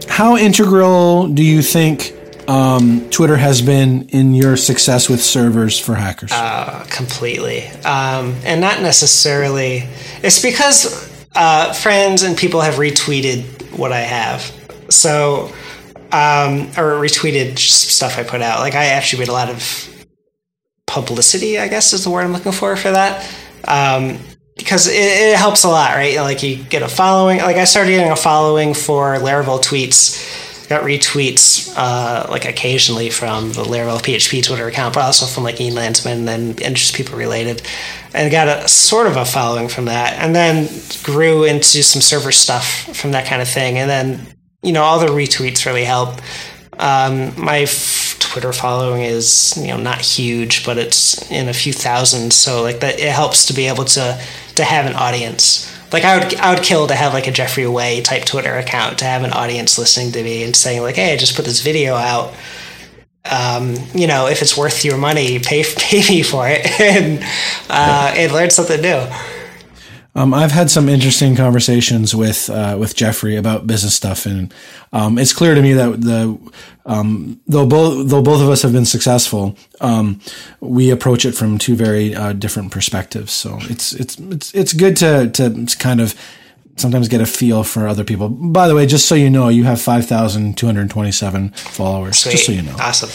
how integral do you think um, Twitter has been in your success with servers for hackers? Uh, completely. Um, and not necessarily. It's because uh, friends and people have retweeted what I have. So, um, or retweeted stuff I put out. Like, I actually made a lot of publicity, I guess is the word I'm looking for for that. Um, because it, it helps a lot, right? Like, you get a following. Like, I started getting a following for Laravel tweets got retweets uh, like occasionally from the Laravel PHP Twitter account, but also from like Ian Landsman and, and just people related, and got a sort of a following from that, and then grew into some server stuff from that kind of thing, and then you know all the retweets really help. Um, my f- Twitter following is you know not huge, but it's in a few thousand, so like that it helps to be able to to have an audience like I would I would kill to have like a Jeffrey Way type Twitter account to have an audience listening to me and saying like, hey, I just put this video out. Um, you know, if it's worth your money, pay pay me for it and uh, and learn something new. Um, I've had some interesting conversations with uh, with Jeffrey about business stuff, and um, it's clear to me that the um, though both though both of us have been successful, um, we approach it from two very uh, different perspectives. So it's it's it's it's good to to kind of sometimes get a feel for other people. By the way, just so you know, you have five thousand two hundred twenty-seven followers. Sweet. Just so you know, awesome.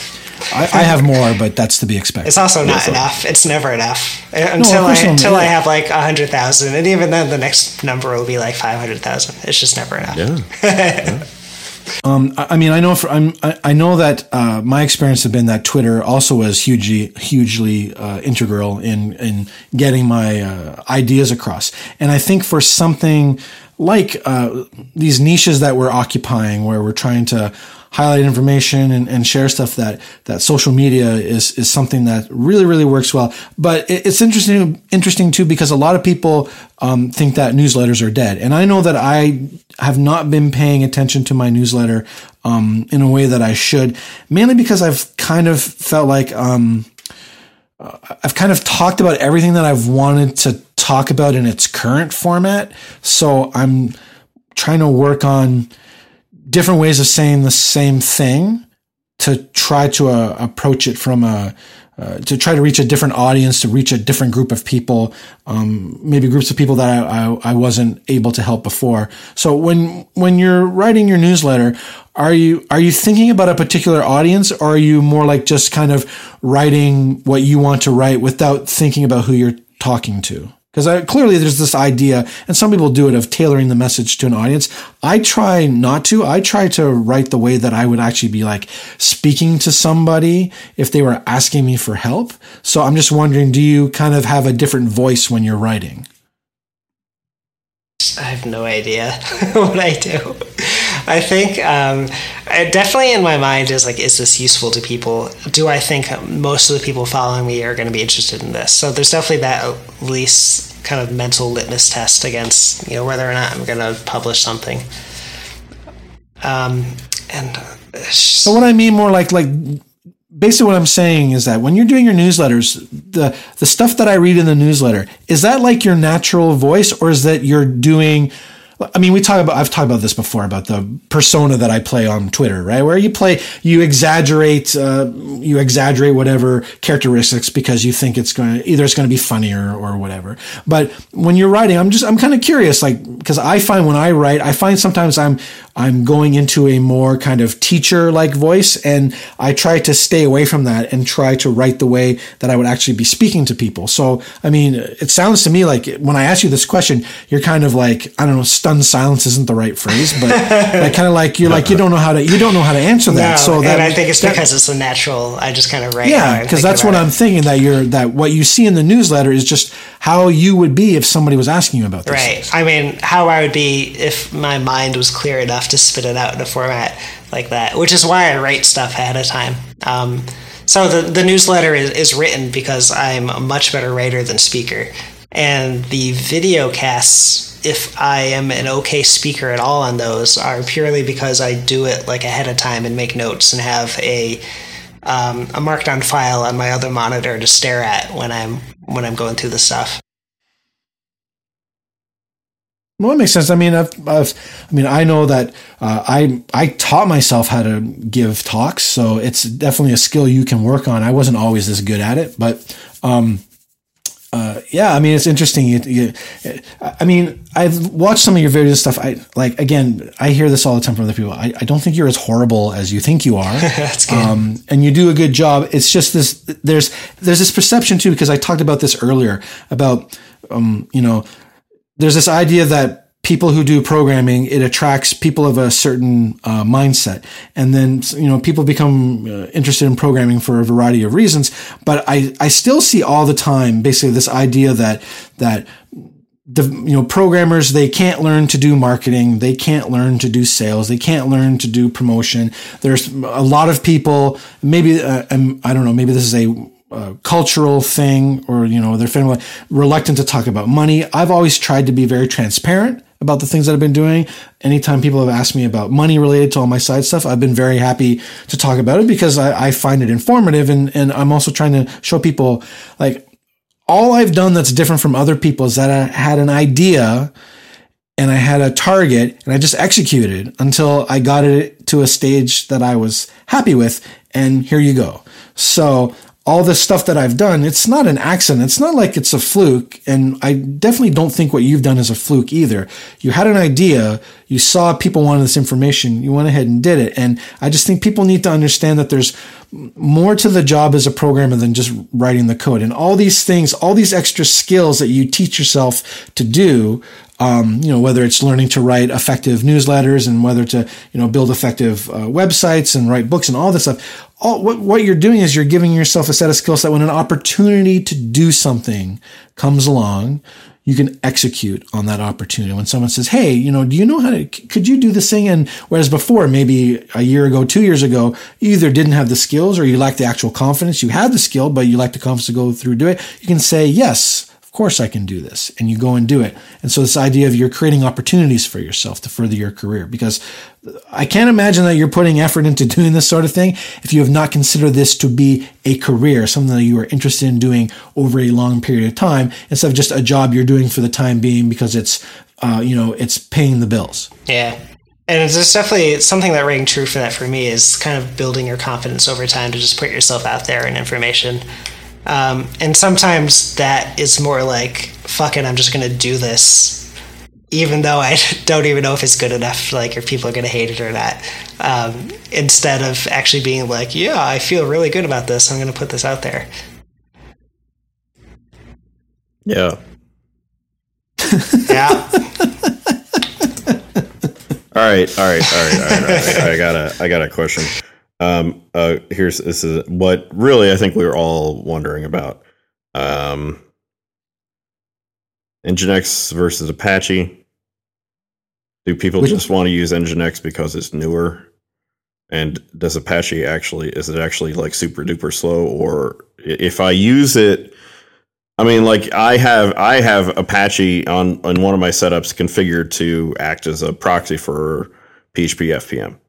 I, I have more, but that's to be expected. It's also not Yes, sir. enough. It's never enough until course I until I have like a hundred thousand, and even then, the next number will be like five hundred thousand. It's just never enough. Yeah. I I mean, I know for I'm, I, I know that uh, my experience has been that Twitter also was hugely, hugely uh, integral in in getting my uh, ideas across. And I think for something like uh, these niches that we're occupying, where we're trying to highlight information and, and share stuff that that social media is is something that really really works well. But it, it's interesting interesting too because a lot of people um, think that newsletters are dead, and I know that I have not been paying attention to my newsletter um, in a way that I should, mainly because I've kind of felt like um, uh, I've kind of talked about everything that I've wanted to talk about in its current format. So I'm trying to work on different ways of saying the same thing to try to uh, approach it from a uh, to try to reach a different audience, to reach a different group of people, um, maybe groups of people that I, I, I wasn't able to help before. So when when you're writing your newsletter, are you are you thinking about a particular audience, or are you more like just kind of writing what you want to write without thinking about who you're talking to? Because clearly there's this idea, and some people do it, of tailoring the message to an audience. I try not to. I try to write the way that I would actually be like speaking to somebody if they were asking me for help. So I'm just wondering, do you kind of have a different voice when you're writing? I have no idea what I do. I think um, definitely in my mind is like, is this useful to people? Do I think most of the people following me are going to be interested in this? So there's definitely that at least kind of mental litmus test against you know whether or not I'm going to publish something. Um, and uh, So what I mean more like like basically what I'm saying is that when you're doing your newsletters, the the stuff that I read in the newsletter, is that like your natural voice or is that you're doing I mean, we talk about, I've talked about this before about the persona that I play on Twitter, right? Where you play, you exaggerate, uh, you exaggerate whatever characteristics because you think it's going to, either it's going to be funnier or whatever. But when you're writing, I'm just, I'm kind of curious, like, because I find when I write, I find sometimes I'm, I'm going into a more kind of teacher like voice and I try to stay away from that and try to write the way that I would actually be speaking to people. So, I mean, it sounds to me like when I ask you this question, you're kind of like, I don't know, stunned silence isn't the right phrase, but like kind of like, you're like, you don't know how to, you don't know how to answer that. no, so that, and I think it's that- because it's a natural. I just kind of write. yeah, because that's what about I'm thinking that you're, that what you see in the newsletter is just how you would be if somebody was asking you about this. Right. I mean, how I would be if my mind was clear enough to spit it out in a format like that, which is why I write stuff ahead of time. Um, so the, the newsletter is, is written because I'm a much better writer than speaker. And the video casts, if I am an okay speaker at all on those, are purely because I do it like ahead of time and make notes and have a um, a markdown file on my other monitor to stare at when I'm when I'm going through the stuff. Well, it makes sense. I mean, I've, I've, i mean, I know that uh, I I taught myself how to give talks, so it's definitely a skill you can work on. I wasn't always this good at it, but um, uh, yeah, I mean, it's interesting. You, you, I mean, I've watched some of your videos and stuff. I like again, I hear this all the time from other people. I, I don't think you're as horrible as you think you are. That's good. Um, and you do a good job. It's just this. There's there's this perception too because I talked about this earlier about um, you know there's this idea that people who do programming, it attracts people of a certain uh, mindset. And then, you know, people become uh, interested in programming for a variety of reasons. But I, I still see all the time basically this idea that, that, the you know programmers they can't learn to do marketing they can't learn to do sales they can't learn to do promotion there's a lot of people maybe uh, i don't know maybe this is a uh, cultural thing or you know they're family reluctant to talk about money i've always tried to be very transparent about the things that i've been doing anytime people have asked me about money related to all my side stuff i've been very happy to talk about it because i, I find it informative and, and i'm also trying to show people like all i've done that's different from other people is that i had an idea and I had a target and I just executed until I got it to a stage that I was happy with. And here you go. So all this stuff that I've done, it's not an accident. It's not like it's a fluke. And I definitely don't think what you've done is a fluke either. You had an idea. You saw people wanted this information. You went ahead and did it. And I just think people need to understand that there's more to the job as a programmer than just writing the code. And all these things, all these extra skills that you teach yourself to do um, you know, whether it's learning to write effective newsletters and whether to, you know, build effective uh, websites and write books and all this stuff. All what, what you're doing is you're giving yourself a set of skills that when an opportunity to do something comes along, you can execute on that opportunity. When someone says, Hey, you know, do you know how to, could you do this thing? And whereas before, maybe a year ago, two years ago, you either didn't have the skills or you lacked the actual confidence. You had the skill, but you lacked the confidence to go through do it. You can say, yes, of course I can do this. And you go and do it. And so this idea of you're creating opportunities for yourself to further your career because I can't imagine that you're putting effort into doing this sort of thing if you have not considered this to be a career, something that you are interested in doing over a long period of time instead of just a job you're doing for the time being because it's, uh, you know, it's paying the bills. Yeah. And it's definitely something that rang true for that for me is kind of building your confidence over time to just put yourself out there in information. Um, and sometimes that is more like, fuck it, I'm just going to do this, even though I don't even know if it's good enough, like, if people are going to hate it or not. Um, instead of actually being like, yeah, I feel really good about this, I'm going to put this out there. Yeah. yeah. all right, all right, all right, all right, all right. I got a, I got a question. Um, uh, here's this is what really I think we were all wondering about. Um, Nginx versus Apache. Do people Which, just want to use Nginx because it's newer? And does Apache actually is it actually like super duper slow? Or if I use it, I mean, like I have I have Apache on on one of my setups configured to act as a proxy for PHP FPM.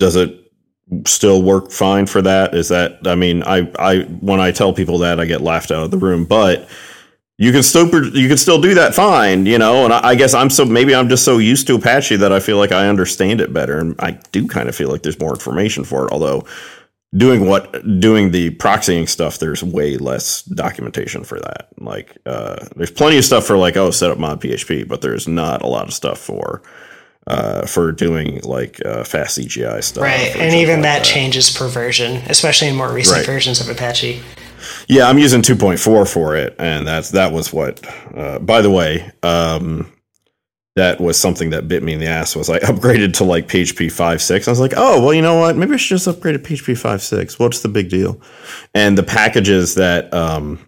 Does it still work fine for that. Is that I mean, I I when I tell people that I get laughed out of the room, but you can still you can still do that fine, you know. And I, I, guess I'm so maybe I'm just so used to Apache that I feel like I understand it better, and I do kind of feel like there's more information for it. Although doing what doing the proxying stuff, there's way less documentation for that. Like uh, there's plenty of stuff for like oh set up mod PHP, but there's not a lot of stuff for uh, for doing like uh, fast CGI stuff. Right, and even like that, that, changes per version, especially in more recent right. versions of Apache. Yeah, I'm using 2.4 for it, and that's that was what. Uh, by the way, um, that was something that bit me in the ass. Was I upgraded to like PHP 5.6? I was like, oh well, you know what? Maybe I should just upgrade to PHP 5.6. What's the big deal? And the packages that um,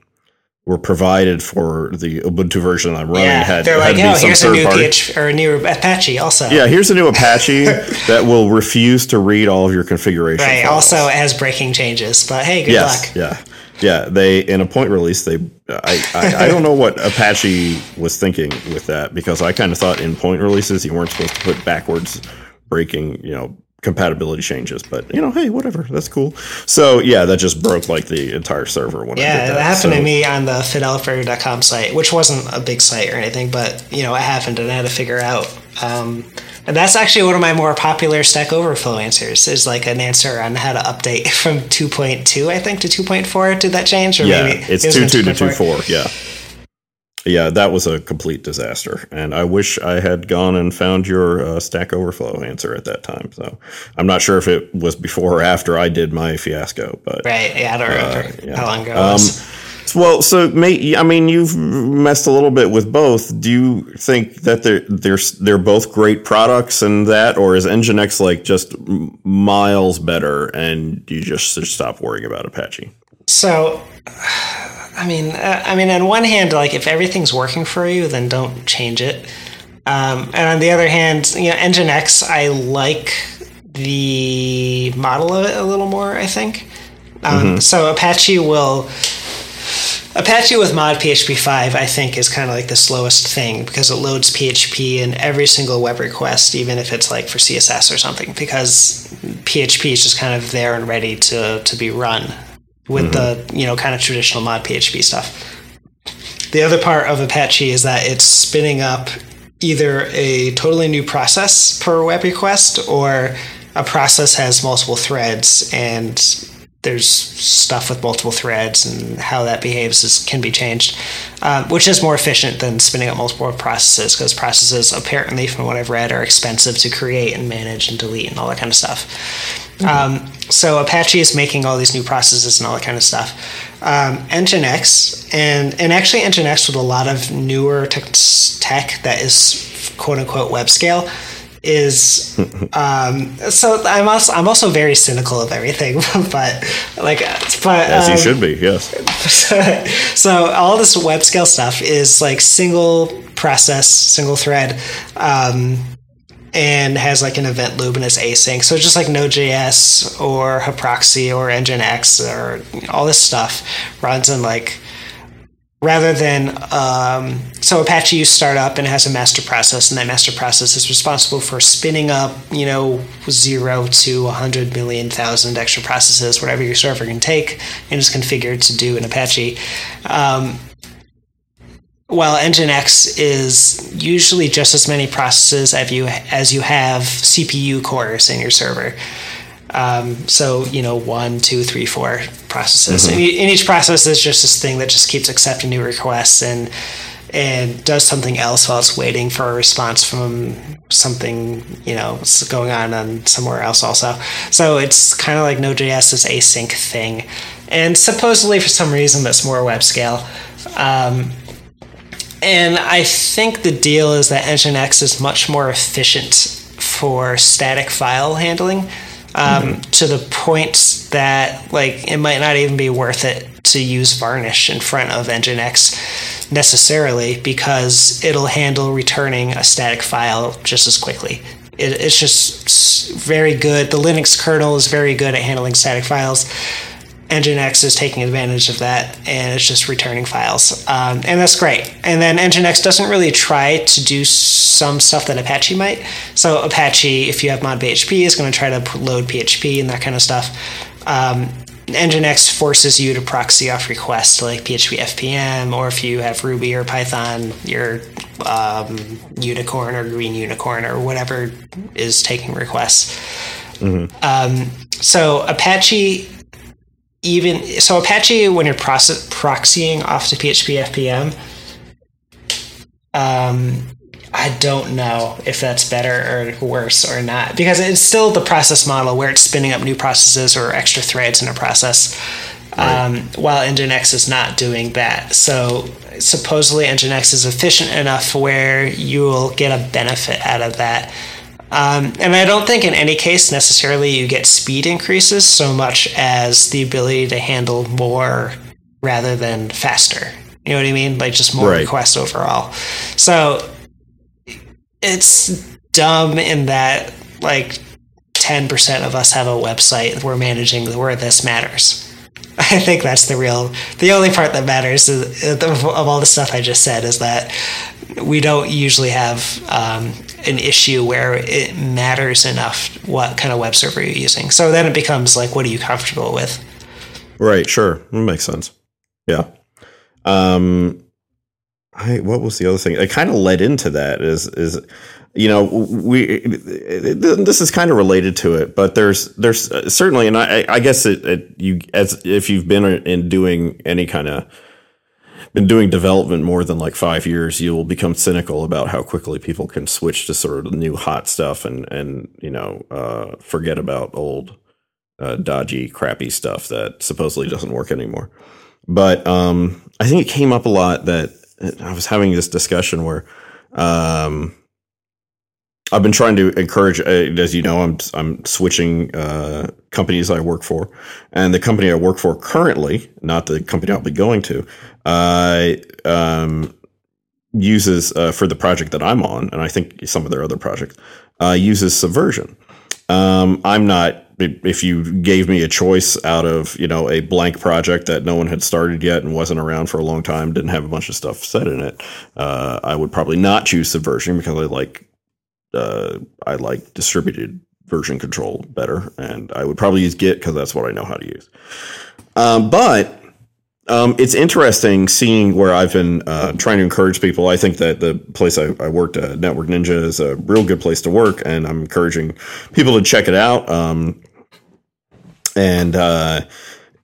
were provided for the Ubuntu version I'm running yeah, had, they're like, oh, here's a new PH, or a new Apache also. Yeah, here's a new Apache that will refuse to read all of your configuration. Right. Files. Also has breaking changes, but hey, good yes, luck. Yeah. Yeah, they in a point release they I, I, I don't know what Apache was thinking with that because I kind of thought in point releases you weren't supposed to put backwards breaking you know compatibility changes, but you know hey whatever that's cool. So yeah, that just broke like the entire server when Yeah, that happened So- to me on the fideloper.com site, which wasn't a big site or anything, but you know, it happened and I had to figure out. Um, and that's actually one of my more popular Stack Overflow answers is like an answer on how to update from 2.2, I think, to 2.4. Did that change? Or Yeah, maybe it's it was two two to two 2.4? four. Yeah, yeah, that was a complete disaster, and I wish I had gone and found your uh, Stack Overflow answer at that time. So I'm not sure if it was before or after I did my fiasco, but Right. Yeah, I don't remember Uh, yeah. how long ago it Um, was. well, so may, I mean, you've messed a little bit with both. Do you think that they're they're they're both great products and that, or is Nginx like just miles better, and you just should stop worrying about Apache? So, I mean, uh, I mean, on one hand, like if everything's working for you, then don't change it. Um, and on the other hand, you know, Nginx, I like the model of it a little more. I think. Um, So Apache will. Apache with mod PHP 5, I think, is kind of like the slowest thing because it loads PHP in every single web request, even if it's like for CSS or something, because PHP is just kind of there and ready to, to be run with the, mm-hmm. you know, kind of traditional mod PHP stuff. The other part of Apache is that it's spinning up either a totally new process per web request or a process has multiple threads and there's stuff with multiple threads and how that behaves is, can be changed, um, which is more efficient than spinning up multiple processes because processes, apparently, from what I've read, are expensive to create and manage and delete and all that kind of stuff. Um, so Apache is making all these new processes and all that kind of stuff. Um, Nginx and and actually Nginx with a lot of newer tech, tech that is quote unquote web scale is um, so I'm also I'm also very cynical of everything, but like but As you um, should be, yes. so so, all this web scale stuff is like single process, single thread, um, and has like an event loop and is async. So just like Node.js or Haproxy or Nginx or all this stuff runs in like rather than um, so Apache you start up and it has a master process, and that master process is responsible for spinning up, you know, zero to 100 million thousand extra processes, whatever your server can take, and is configured to do in Apache. Um, while Nginx is usually just as many processes as you as you have CPU cores in your server. Um, so you know one, two, three, four processes, and, e- and each process is just this thing that just keeps accepting new requests and and does something else while it's waiting for a response from something you know going on on somewhere else also. So it's kind of like Node.js's async thing, and supposedly for some reason that's more web scale. Um, and I think the deal is that Nginx is much more efficient for static file handling um, to the point that like it might not even be worth it to use Varnish in front of Nginx necessarily because it'll handle returning a static file just as quickly. It, it's just very good. The Linux kernel is very good at handling static files. Nginx is taking advantage of that and it's just returning files. Um, and that's great. And then Nginx doesn't really try to do some stuff that Apache might. So, Apache, if you have mod PHP, is going to try to load PHP and that kind of stuff. Um, Nginx forces you to proxy off requests like PHP FPM, or if you have Ruby or Python, your um, Unicorn or Green Unicorn or whatever is taking requests. Um, so Apache even so Apache when you're process, proxying off to PHP FPM, um, I don't know if that's better or worse or not because it's still the process model where it's spinning up new processes or extra threads in a process. Um, while Nginx is not doing that. So supposedly Nginx is efficient enough where you will get a benefit out of that. Um, and I don't think in any case necessarily you get speed increases so much as the ability to handle more rather than faster. You know what I mean? Like just more Right. requests overall. So it's dumb in that like 10% of us have a website we're managing where this matters. I think that's the real, the only part that matters is, of all the stuff I just said is that we don't usually have um, an issue where it matters enough what kind of web server you're using. So then it becomes like, what are you comfortable with? Right. Sure. That makes sense. Yeah. Um, I what was the other thing? It kind of led into that. Is is you know we this is kind of related to it, but there's there's certainly, and I I guess it, it you as if you've been in doing any kind of been doing development more than like five years, you will become cynical about how quickly people can switch to sort of new hot stuff and and you know uh, forget about old uh, dodgy, crappy stuff that supposedly doesn't work anymore. But um, I think it came up a lot that I was having this discussion where um, I've been trying to encourage, uh, as you know, I'm I'm switching uh, companies I work for, and the company I work for currently, not the company I'll be going to, uh, um, uses uh, for the project that I'm on, and I think some of their other projects uh, uses Subversion. Um, I'm not. If you gave me a choice out of you know a blank project that no one had started yet and wasn't around for a long time, didn't have a bunch of stuff said in it, uh, I would probably not choose Subversion because I like uh, I like distributed version control better, and I would probably use Git because that's what I know how to use. Um, but um, it's interesting seeing where I've been uh, trying to encourage people. I think that the place I, I, worked at, Network Ninja, is a real good place to work, and I'm encouraging people to check it out. Um, and uh,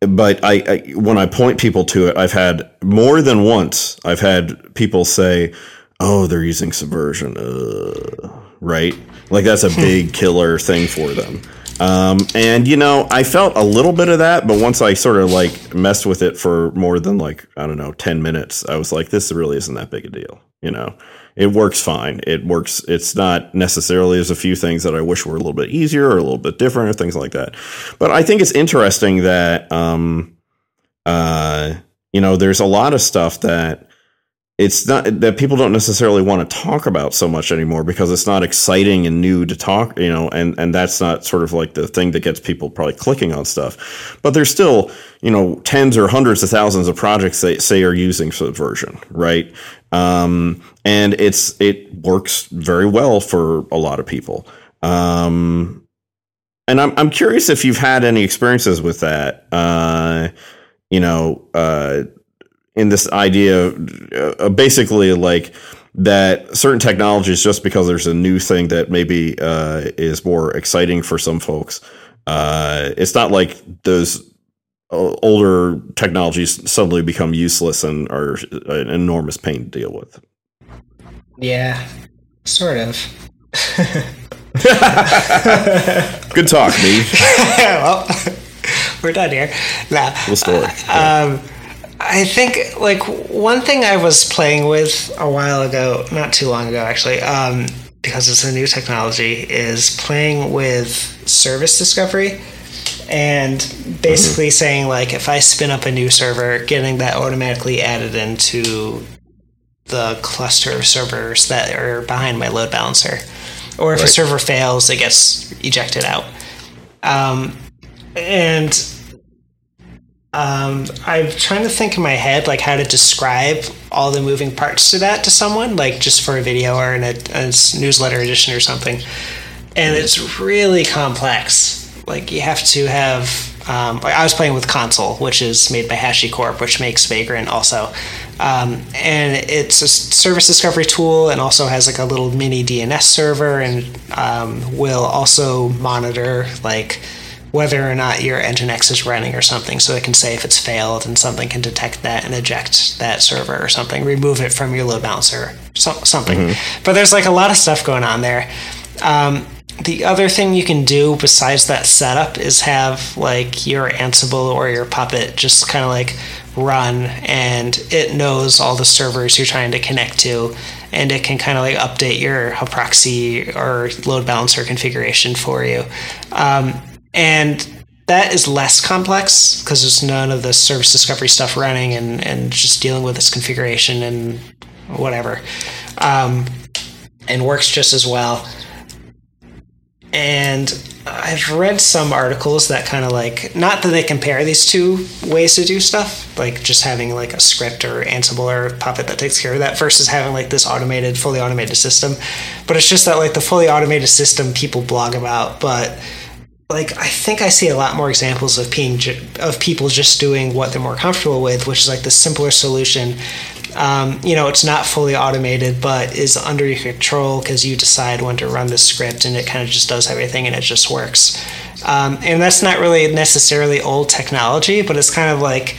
but I, I, when I point people to it, I've had more than once. I've had people say, "Oh, they're using Subversion," uh, right? Like that's a big killer thing for them. Um, and you know, I felt a little bit of that, but once I sort of like messed with it for more than like I don't know ten minutes, I was like, this really isn't that big a deal. You know, it works fine. It works. It's not necessarily. There's a few things that I wish were a little bit easier or a little bit different or things like that. But I think it's interesting that um, uh, you know, there's a lot of stuff that it's not that people don't necessarily want to talk about so much anymore because it's not exciting and new to talk, you know, and, and that's not sort of like the thing that gets people probably clicking on stuff. But there's still, you know, tens or hundreds of thousands of projects that say are using Subversion, right? Um, and it's it works very well for a lot of people. Um, and I'm I'm curious if you've had any experiences with that. Uh, you know, uh, in this idea uh, basically like that certain technologies just because there's a new thing that maybe uh, is more exciting for some folks uh, it's not like those older technologies suddenly become useless and are an enormous pain to deal with. Yeah sort of. Good talk me well we're done here. Now cool story. Um, I think like one thing I was playing with a while ago, not too long ago actually, um, because it's a new technology, is playing with service discovery and basically mm-hmm. saying like if I spin up a new server, getting that automatically added into the cluster of servers that are behind my load balancer. Or if right. a server fails, it gets ejected out. Um, and um, I'm trying to think in my head like how to describe all the moving parts to that to someone, like just for a video or in a, a newsletter edition or something. And it's really complex. Like you have to have. Um, I was playing with Consul, which is made by HashiCorp, which makes Vagrant also. Um, and it's a service discovery tool and also has like a little mini DNS server and um, will also monitor like whether or not your Nginx is running or something. So it can say if it's failed and something can detect that and eject that server or something, remove it from your load balancer, so, something. Mm-hmm. But there's like a lot of stuff going on there. Um, the other thing you can do besides that setup is have like your Ansible or your Puppet just kind of like run and it knows all the servers you're trying to connect to and it can kind of like update your proxy or load balancer configuration for you. Um, and that is less complex because there's none of the service discovery stuff running and, and just dealing with its configuration and whatever. Um, and works just as well. And I've read some articles that kind of like not that they compare these two ways to do stuff, like just having like a script or Ansible or Puppet that takes care of that versus having like this automated, fully automated system. But it's just that like the fully automated system people blog about, but like I think I see a lot more examples of being of people just doing what they're more comfortable with, which is like the simpler solution. Um, you know, it's not fully automated, but is under your control because you decide when to run the script, and it kind of just does everything, and it just works. Um, and that's not really necessarily old technology, but it's kind of like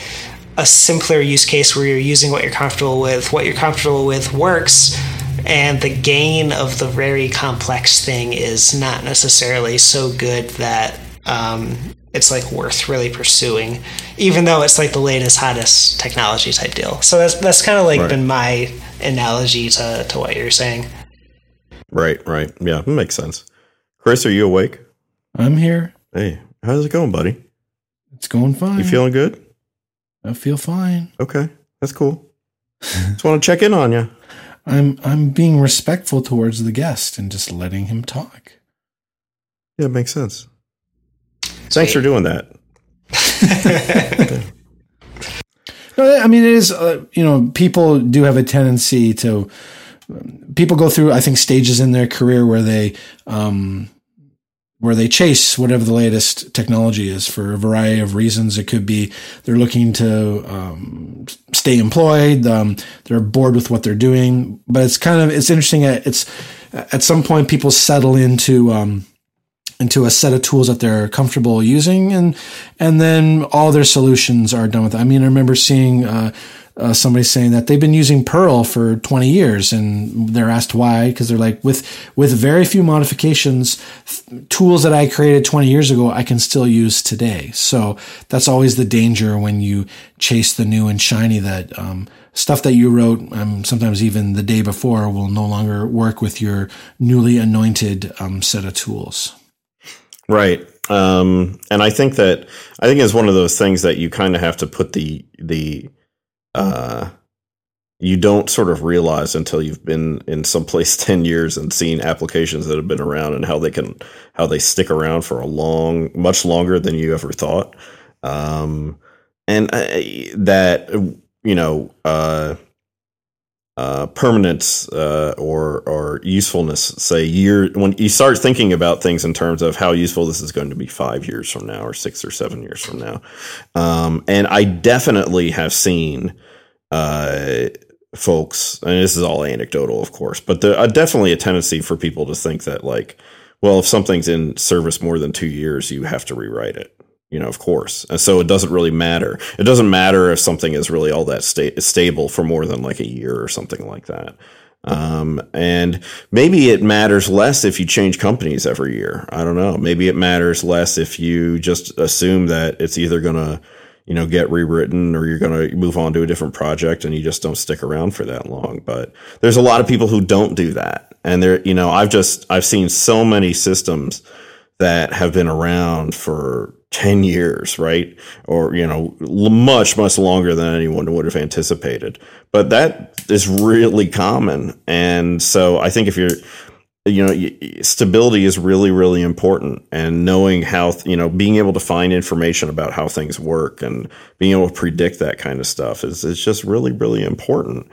a simpler use case where you're using what you're comfortable with. What you're comfortable with works and the gain of the very complex thing is not necessarily so good that um, it's like worth really pursuing, even though it's like the latest, hottest technology type deal. So that's that's kind of like right. been my analogy to to what you're saying. Right, right, yeah, it makes sense. Chris, are you awake? I'm here. Hey, how's it going, buddy? It's going fine. You feeling good? I feel fine. Okay, that's cool. Just want to check in on you. I'm I'm being respectful towards the guest and just letting him talk. Yeah, it makes sense. Thanks for doing that. no, I mean it is. Uh, you know, people do have a tendency to. People go through, I think, stages in their career where they um, where they chase whatever the latest technology is for a variety of reasons. It could be they're looking to um, stay employed, um, they're bored with what they're doing. But it's kind of it's interesting. It's at some point people settle into um, into a set of tools that they're comfortable using, and and then all their solutions are done with. It. I mean, I remember seeing. Uh, uh, somebody saying that they've been using Perl for 20 years, and they're asked why because they're like, with with very few modifications, tools that I created 20 years ago, I can still use today. So that's always the danger when you chase the new and shiny. That um, stuff that you wrote, um, sometimes even the day before, will no longer work with your newly anointed um, set of tools. Right. Um, and I think that I think it's one of those things that you kind of have to put the the uh, you don't sort of realize until you've been in some place 10 years and seen applications that have been around and how they can how they stick around for a long much longer than you ever thought. Um, and I, that you know uh, uh, permanence uh, or or usefulness say year when you start thinking about things in terms of how useful this is going to be five years from now or six or seven years from now. Um, and I definitely have seen uh, folks and this is all anecdotal of course but there uh, definitely a tendency for people to think that like well if something's in service more than two years you have to rewrite it you know, of course. And so it doesn't really matter. It doesn't matter if something is really all that sta- stable for more than like a year or something like that. Um, and maybe it matters less if you change companies every year. I don't know. Maybe it matters less if you just assume that it's either going to, you know, get rewritten or you're going to move on to a different project and you just don't stick around for that long. But there's a lot of people who don't do that. And there, you know, I've just, I've seen so many systems that have been around for 10 years, right? Or, you know, much, much longer than anyone would have anticipated. But that is really common. And so I think if you're, you know, stability is really, really important. And knowing how, you know, being able to find information about how things work and being able to predict that kind of stuff is, is just really, really important.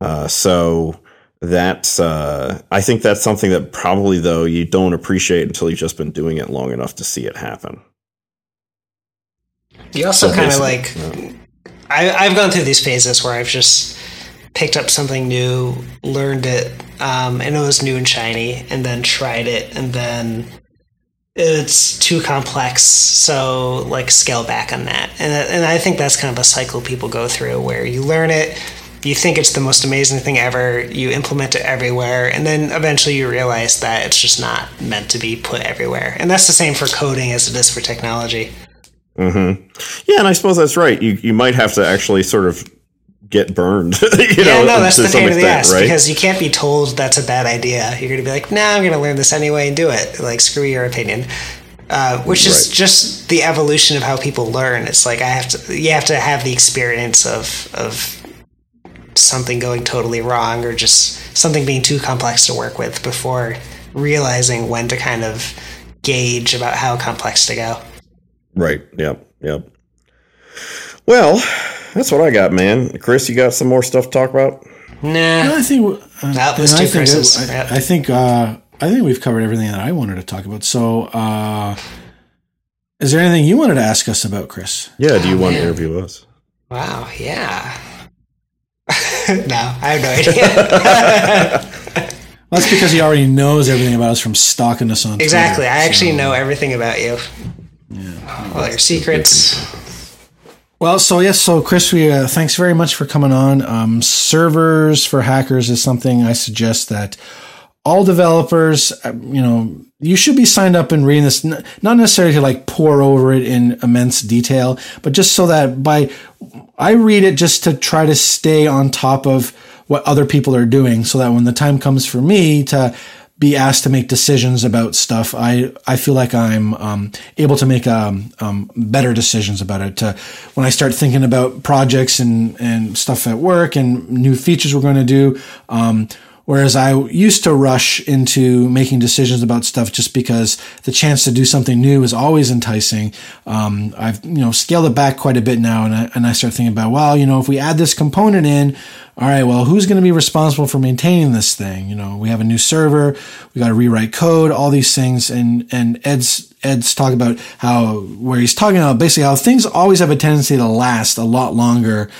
Uh, so, that's uh, I think that's something that probably though you don't appreciate until you've just been doing it long enough to see it happen. You also so kind of like, yeah. I, I've gone through these phases where I've just picked up something new, learned it, um, and it was new and shiny, and then tried it, and then it's too complex, so like scale back on that. And and I think that's kind of a cycle people go through where you learn it, you think it's the most amazing thing ever, you implement it everywhere, and then eventually you realize that it's just not meant to be put everywhere. And that's the same for coding as it is for technology. Mm-hmm. Yeah, and I suppose that's right. You you might have to actually sort of get burned. you yeah, know, no, that's the pain in the ass right? because you can't be told that's a bad idea. You're going to be like, "Nah, I'm going to learn this anyway and do it." Like, screw your opinion. Uh, which is right. just the evolution of how people learn. It's like I have to, you have to have the experience of of something going totally wrong or just something being too complex to work with before realizing when to kind of gauge about how complex to go. Right. Yep. Yep. Well, that's what I got, man. Chris, you got some more stuff to talk about? Nah. I think uh, That was then two I think, I, I think uh, I think we've covered everything that I wanted to talk about. So, uh, is there anything you wanted to ask us about, Chris? Yeah. Do you Oh, want to interview us? Wow. Yeah. no, I have no idea. Well, that's because he already knows everything about us from stalking us on exactly. Twitter, I actually so- know everything about you. All your secrets. Well, so yes, so Chris, we uh, thanks very much for coming on. Um, servers for hackers is something I suggest that all developers, uh, you know, you should be signed up and reading this, not necessarily to like pour over it in immense detail, but just so that by I read it just to try to stay on top of what other people are doing, so that when the time comes for me to be asked to make decisions about stuff, I, I feel like I'm um, able to make um, um, better decisions about it. To, when I start thinking about projects and, and stuff at work and new features we're going to do, um, Whereas I used to rush into making decisions about stuff just because the chance to do something new is always enticing. Um, I've you know scaled it back quite a bit now, and I, and I start thinking about well, you know, if we add this component in, all right, well, who's going to be responsible for maintaining this thing? You know, we have a new server, we got to rewrite code, all these things, and and Ed's Ed's talk about how where he's talking about basically how things always have a tendency to last a lot longer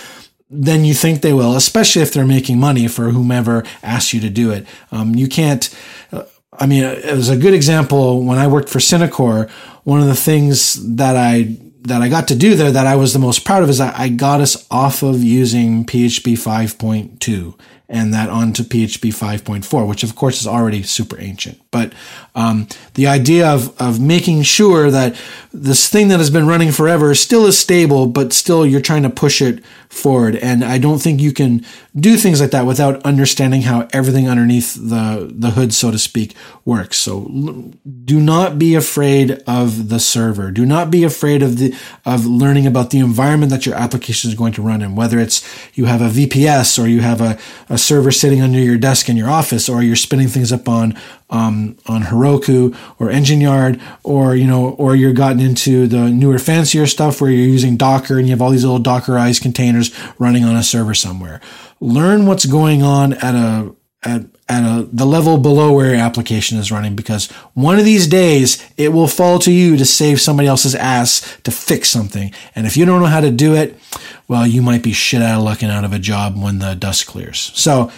than you think they will, especially if they're making money for whomever asks you to do it. Um, you can't. Uh, I mean, it was a good example when I worked for Synacor. One of the things that I that I got to do there that I was the most proud of is that I got us off of using PHP 5.2 and that onto PHP 5.4, which of course is already super ancient. But um, the idea of, of making sure that this thing that has been running forever still is stable, but still you're trying to push it forward. And I don't think you can do things like that without understanding how everything underneath the, the hood, so to speak, works. So do not be afraid of the server. Do not be afraid of the of learning about the environment that your application is going to run in, whether it's you have a VPS or you have a, a server sitting under your desk in your office, or you're spinning things up on um, on Heroku or Engine Yard, or you know, or you're gotten into the newer, fancier stuff where you're using Docker and you have all these little Dockerized containers running on a server somewhere. Learn what's going on at a at at a, the level below where your application is running because one of these days it will fall to you to save somebody else's ass to fix something. And if you don't know how to do it, well, you might be shit out of luck and out of a job when the dust clears. So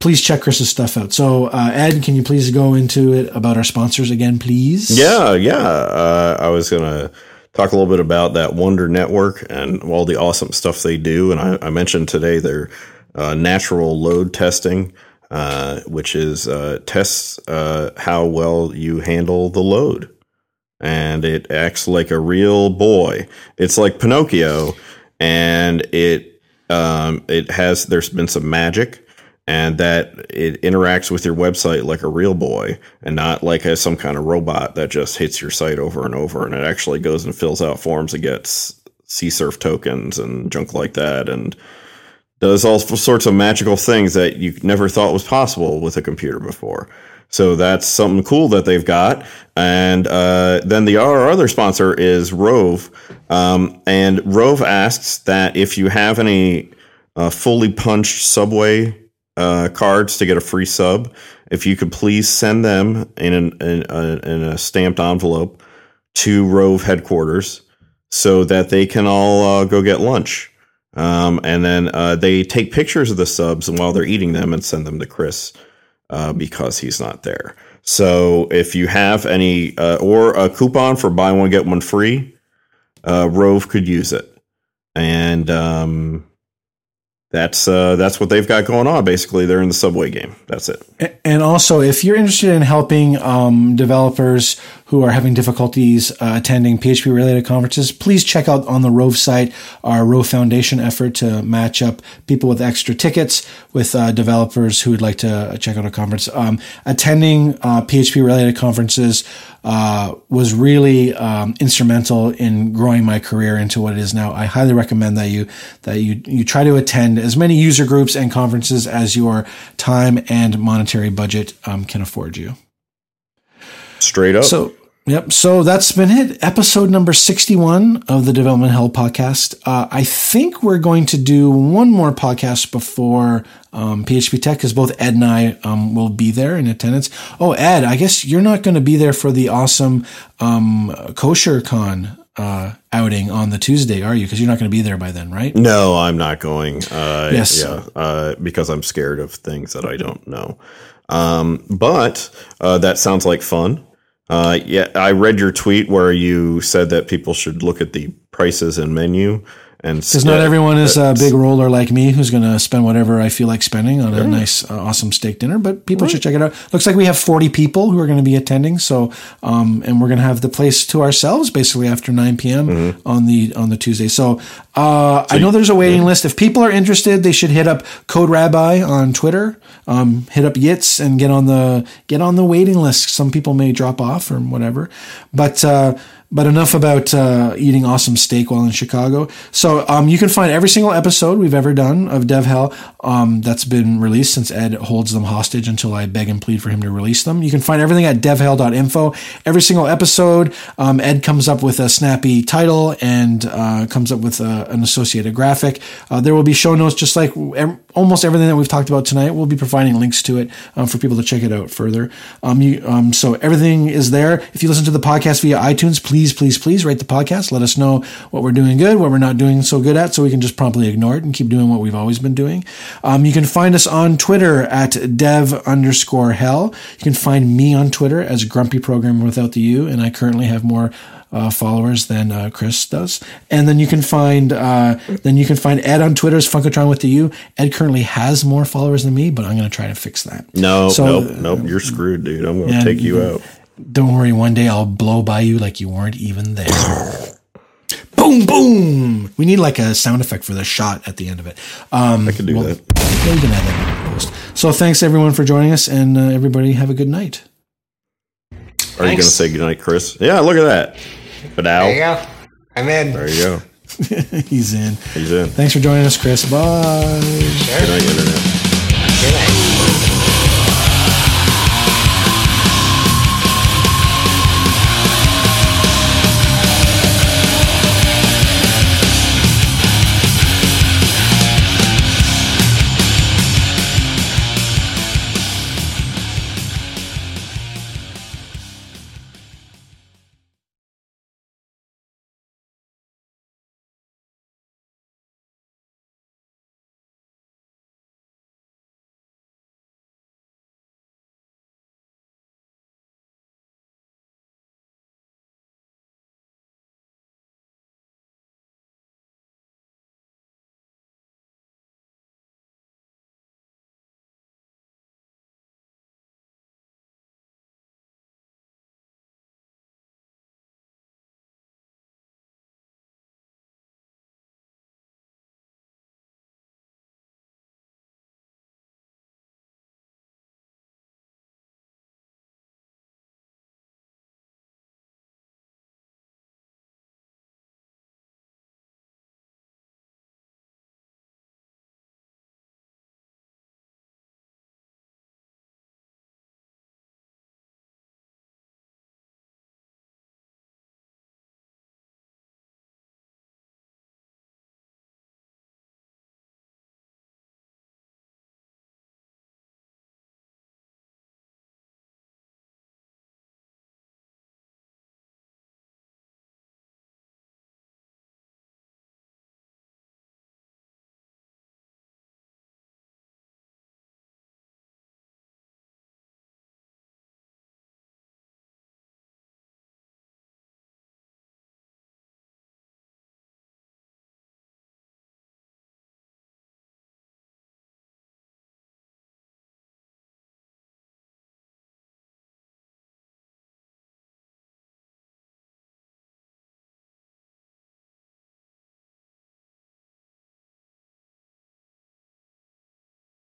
please check Chris's stuff out. So, uh, Ed, can you please go into it about our sponsors again, please? Yeah, yeah. Uh, I was gonna talk a little bit about that Wonder Network and all the awesome stuff they do. And I, I mentioned today their uh, natural load testing, uh, which is uh, tests uh, how well you handle the load, and it acts like a real boy. It's like Pinocchio, and it um, it has. There's been some magic and that it interacts with your website like a real boy and not like a, some kind of robot that just hits your site over and over and it actually goes and fills out forms and gets CSRF tokens and junk like that and does all sorts of magical things that you never thought was possible with a computer before. So that's something cool that they've got. And uh, then the our other sponsor is Roave. Um, and Roave asks that if you have any uh, fully punched Subway uh, cards to get a free sub. If you could please send them in, an, in, a, in a stamped envelope to Roave headquarters so that they can all uh, go get lunch. Um, and then uh, they take pictures of the subs while they're eating them and send them to Chris uh, because he's not there. So if you have any, uh, or a coupon for buy one, get one free, uh, Roave could use it. And, um, that's uh, that's what they've got going on. Basically, they're in the subway game. That's it. And also, if you're interested in helping um, developers who are having difficulties uh, attending PHP related conferences, please check out on the Roave site our Roave Foundation effort to match up people with extra tickets with uh, developers who would like to check out a conference. Um, attending uh, PHP related conferences uh, was really um, instrumental in growing my career into what it is now. I highly recommend that you that you you try to attend as many user groups and conferences as your time and monetary budget um, can afford you. Straight up. So Yep. So that's been it. Episode number 61 of the Development Hell podcast. Uh, I think we're going to do one more podcast before um, PHP Tech because both Ed and I um, will be there in attendance. Oh, Ed, I guess you're not going to be there for the awesome um, Kosher Con uh, outing on the Tuesday, are you? Because you're not going to be there by then, right? No, I'm not going. Uh, Yes. Yeah, uh, because I'm scared of things that I don't know. Um, but uh, that sounds like fun. Uh, yeah, I read your tweet where you said that people should look at the prices and menu, and Because not everyone is a big roller like me who's going to spend whatever I feel like spending on a nice, uh, awesome steak dinner. But people should check it out. Looks like we have 40 people who are going to be attending. So, um, and we're going to have the place to ourselves basically after 9 p.m. on the on the Tuesday. So, uh, I know there's a waiting list. If people are interested, they should hit up Code Rabbi on Twitter. Um, hit up Yitz and get on the get on the waiting list. Some people may drop off or whatever, but. Uh, but enough about uh, eating awesome steak while in Chicago. So um, you can find every single episode we've ever done of Dev Hell um, that's been released since Ed holds them hostage until I beg and plead for him to release them. You can find everything at devhell.info. Every single episode, um, Ed comes up with a snappy title and uh, comes up with a, an associated graphic. Uh, there will be show notes just like ev- almost everything that we've talked about tonight. We'll be providing links to it um, for people to check it out further. Um, you, um, so everything is there. If you listen to the podcast via iTunes, please, please, please please rate the podcast. Let us know what we're doing good, what we're not doing so good at, so we can just promptly ignore it and keep doing what we've always been doing. Um, you can find us on Twitter at dev underscore hell. You can find me on Twitter as Grumpy Programmer without the U, and I currently have more uh, followers than uh, Chris does. And then you can find uh, then you can find Ed on Twitter as Funkatron with the U. Ed currently has more followers than me, but I'm going to try to fix that. No, So, nope, nope. You're screwed, dude. I'm gonna yeah, take you- out. Don't worry, one day I'll blow by you like you weren't even there. boom, boom. We need like a sound effect for the shot at the end of it. Um, I can do that. yeah, you can add that in post. So thanks everyone for joining us, and uh, everybody have a good night. Are you gonna Thanks. say goodnight, Chris? Yeah, look at that. But There you now, go. I'm in. there you go. He's in. He's in. Thanks for joining us, Chris. Bye. Sure. Good night, internet.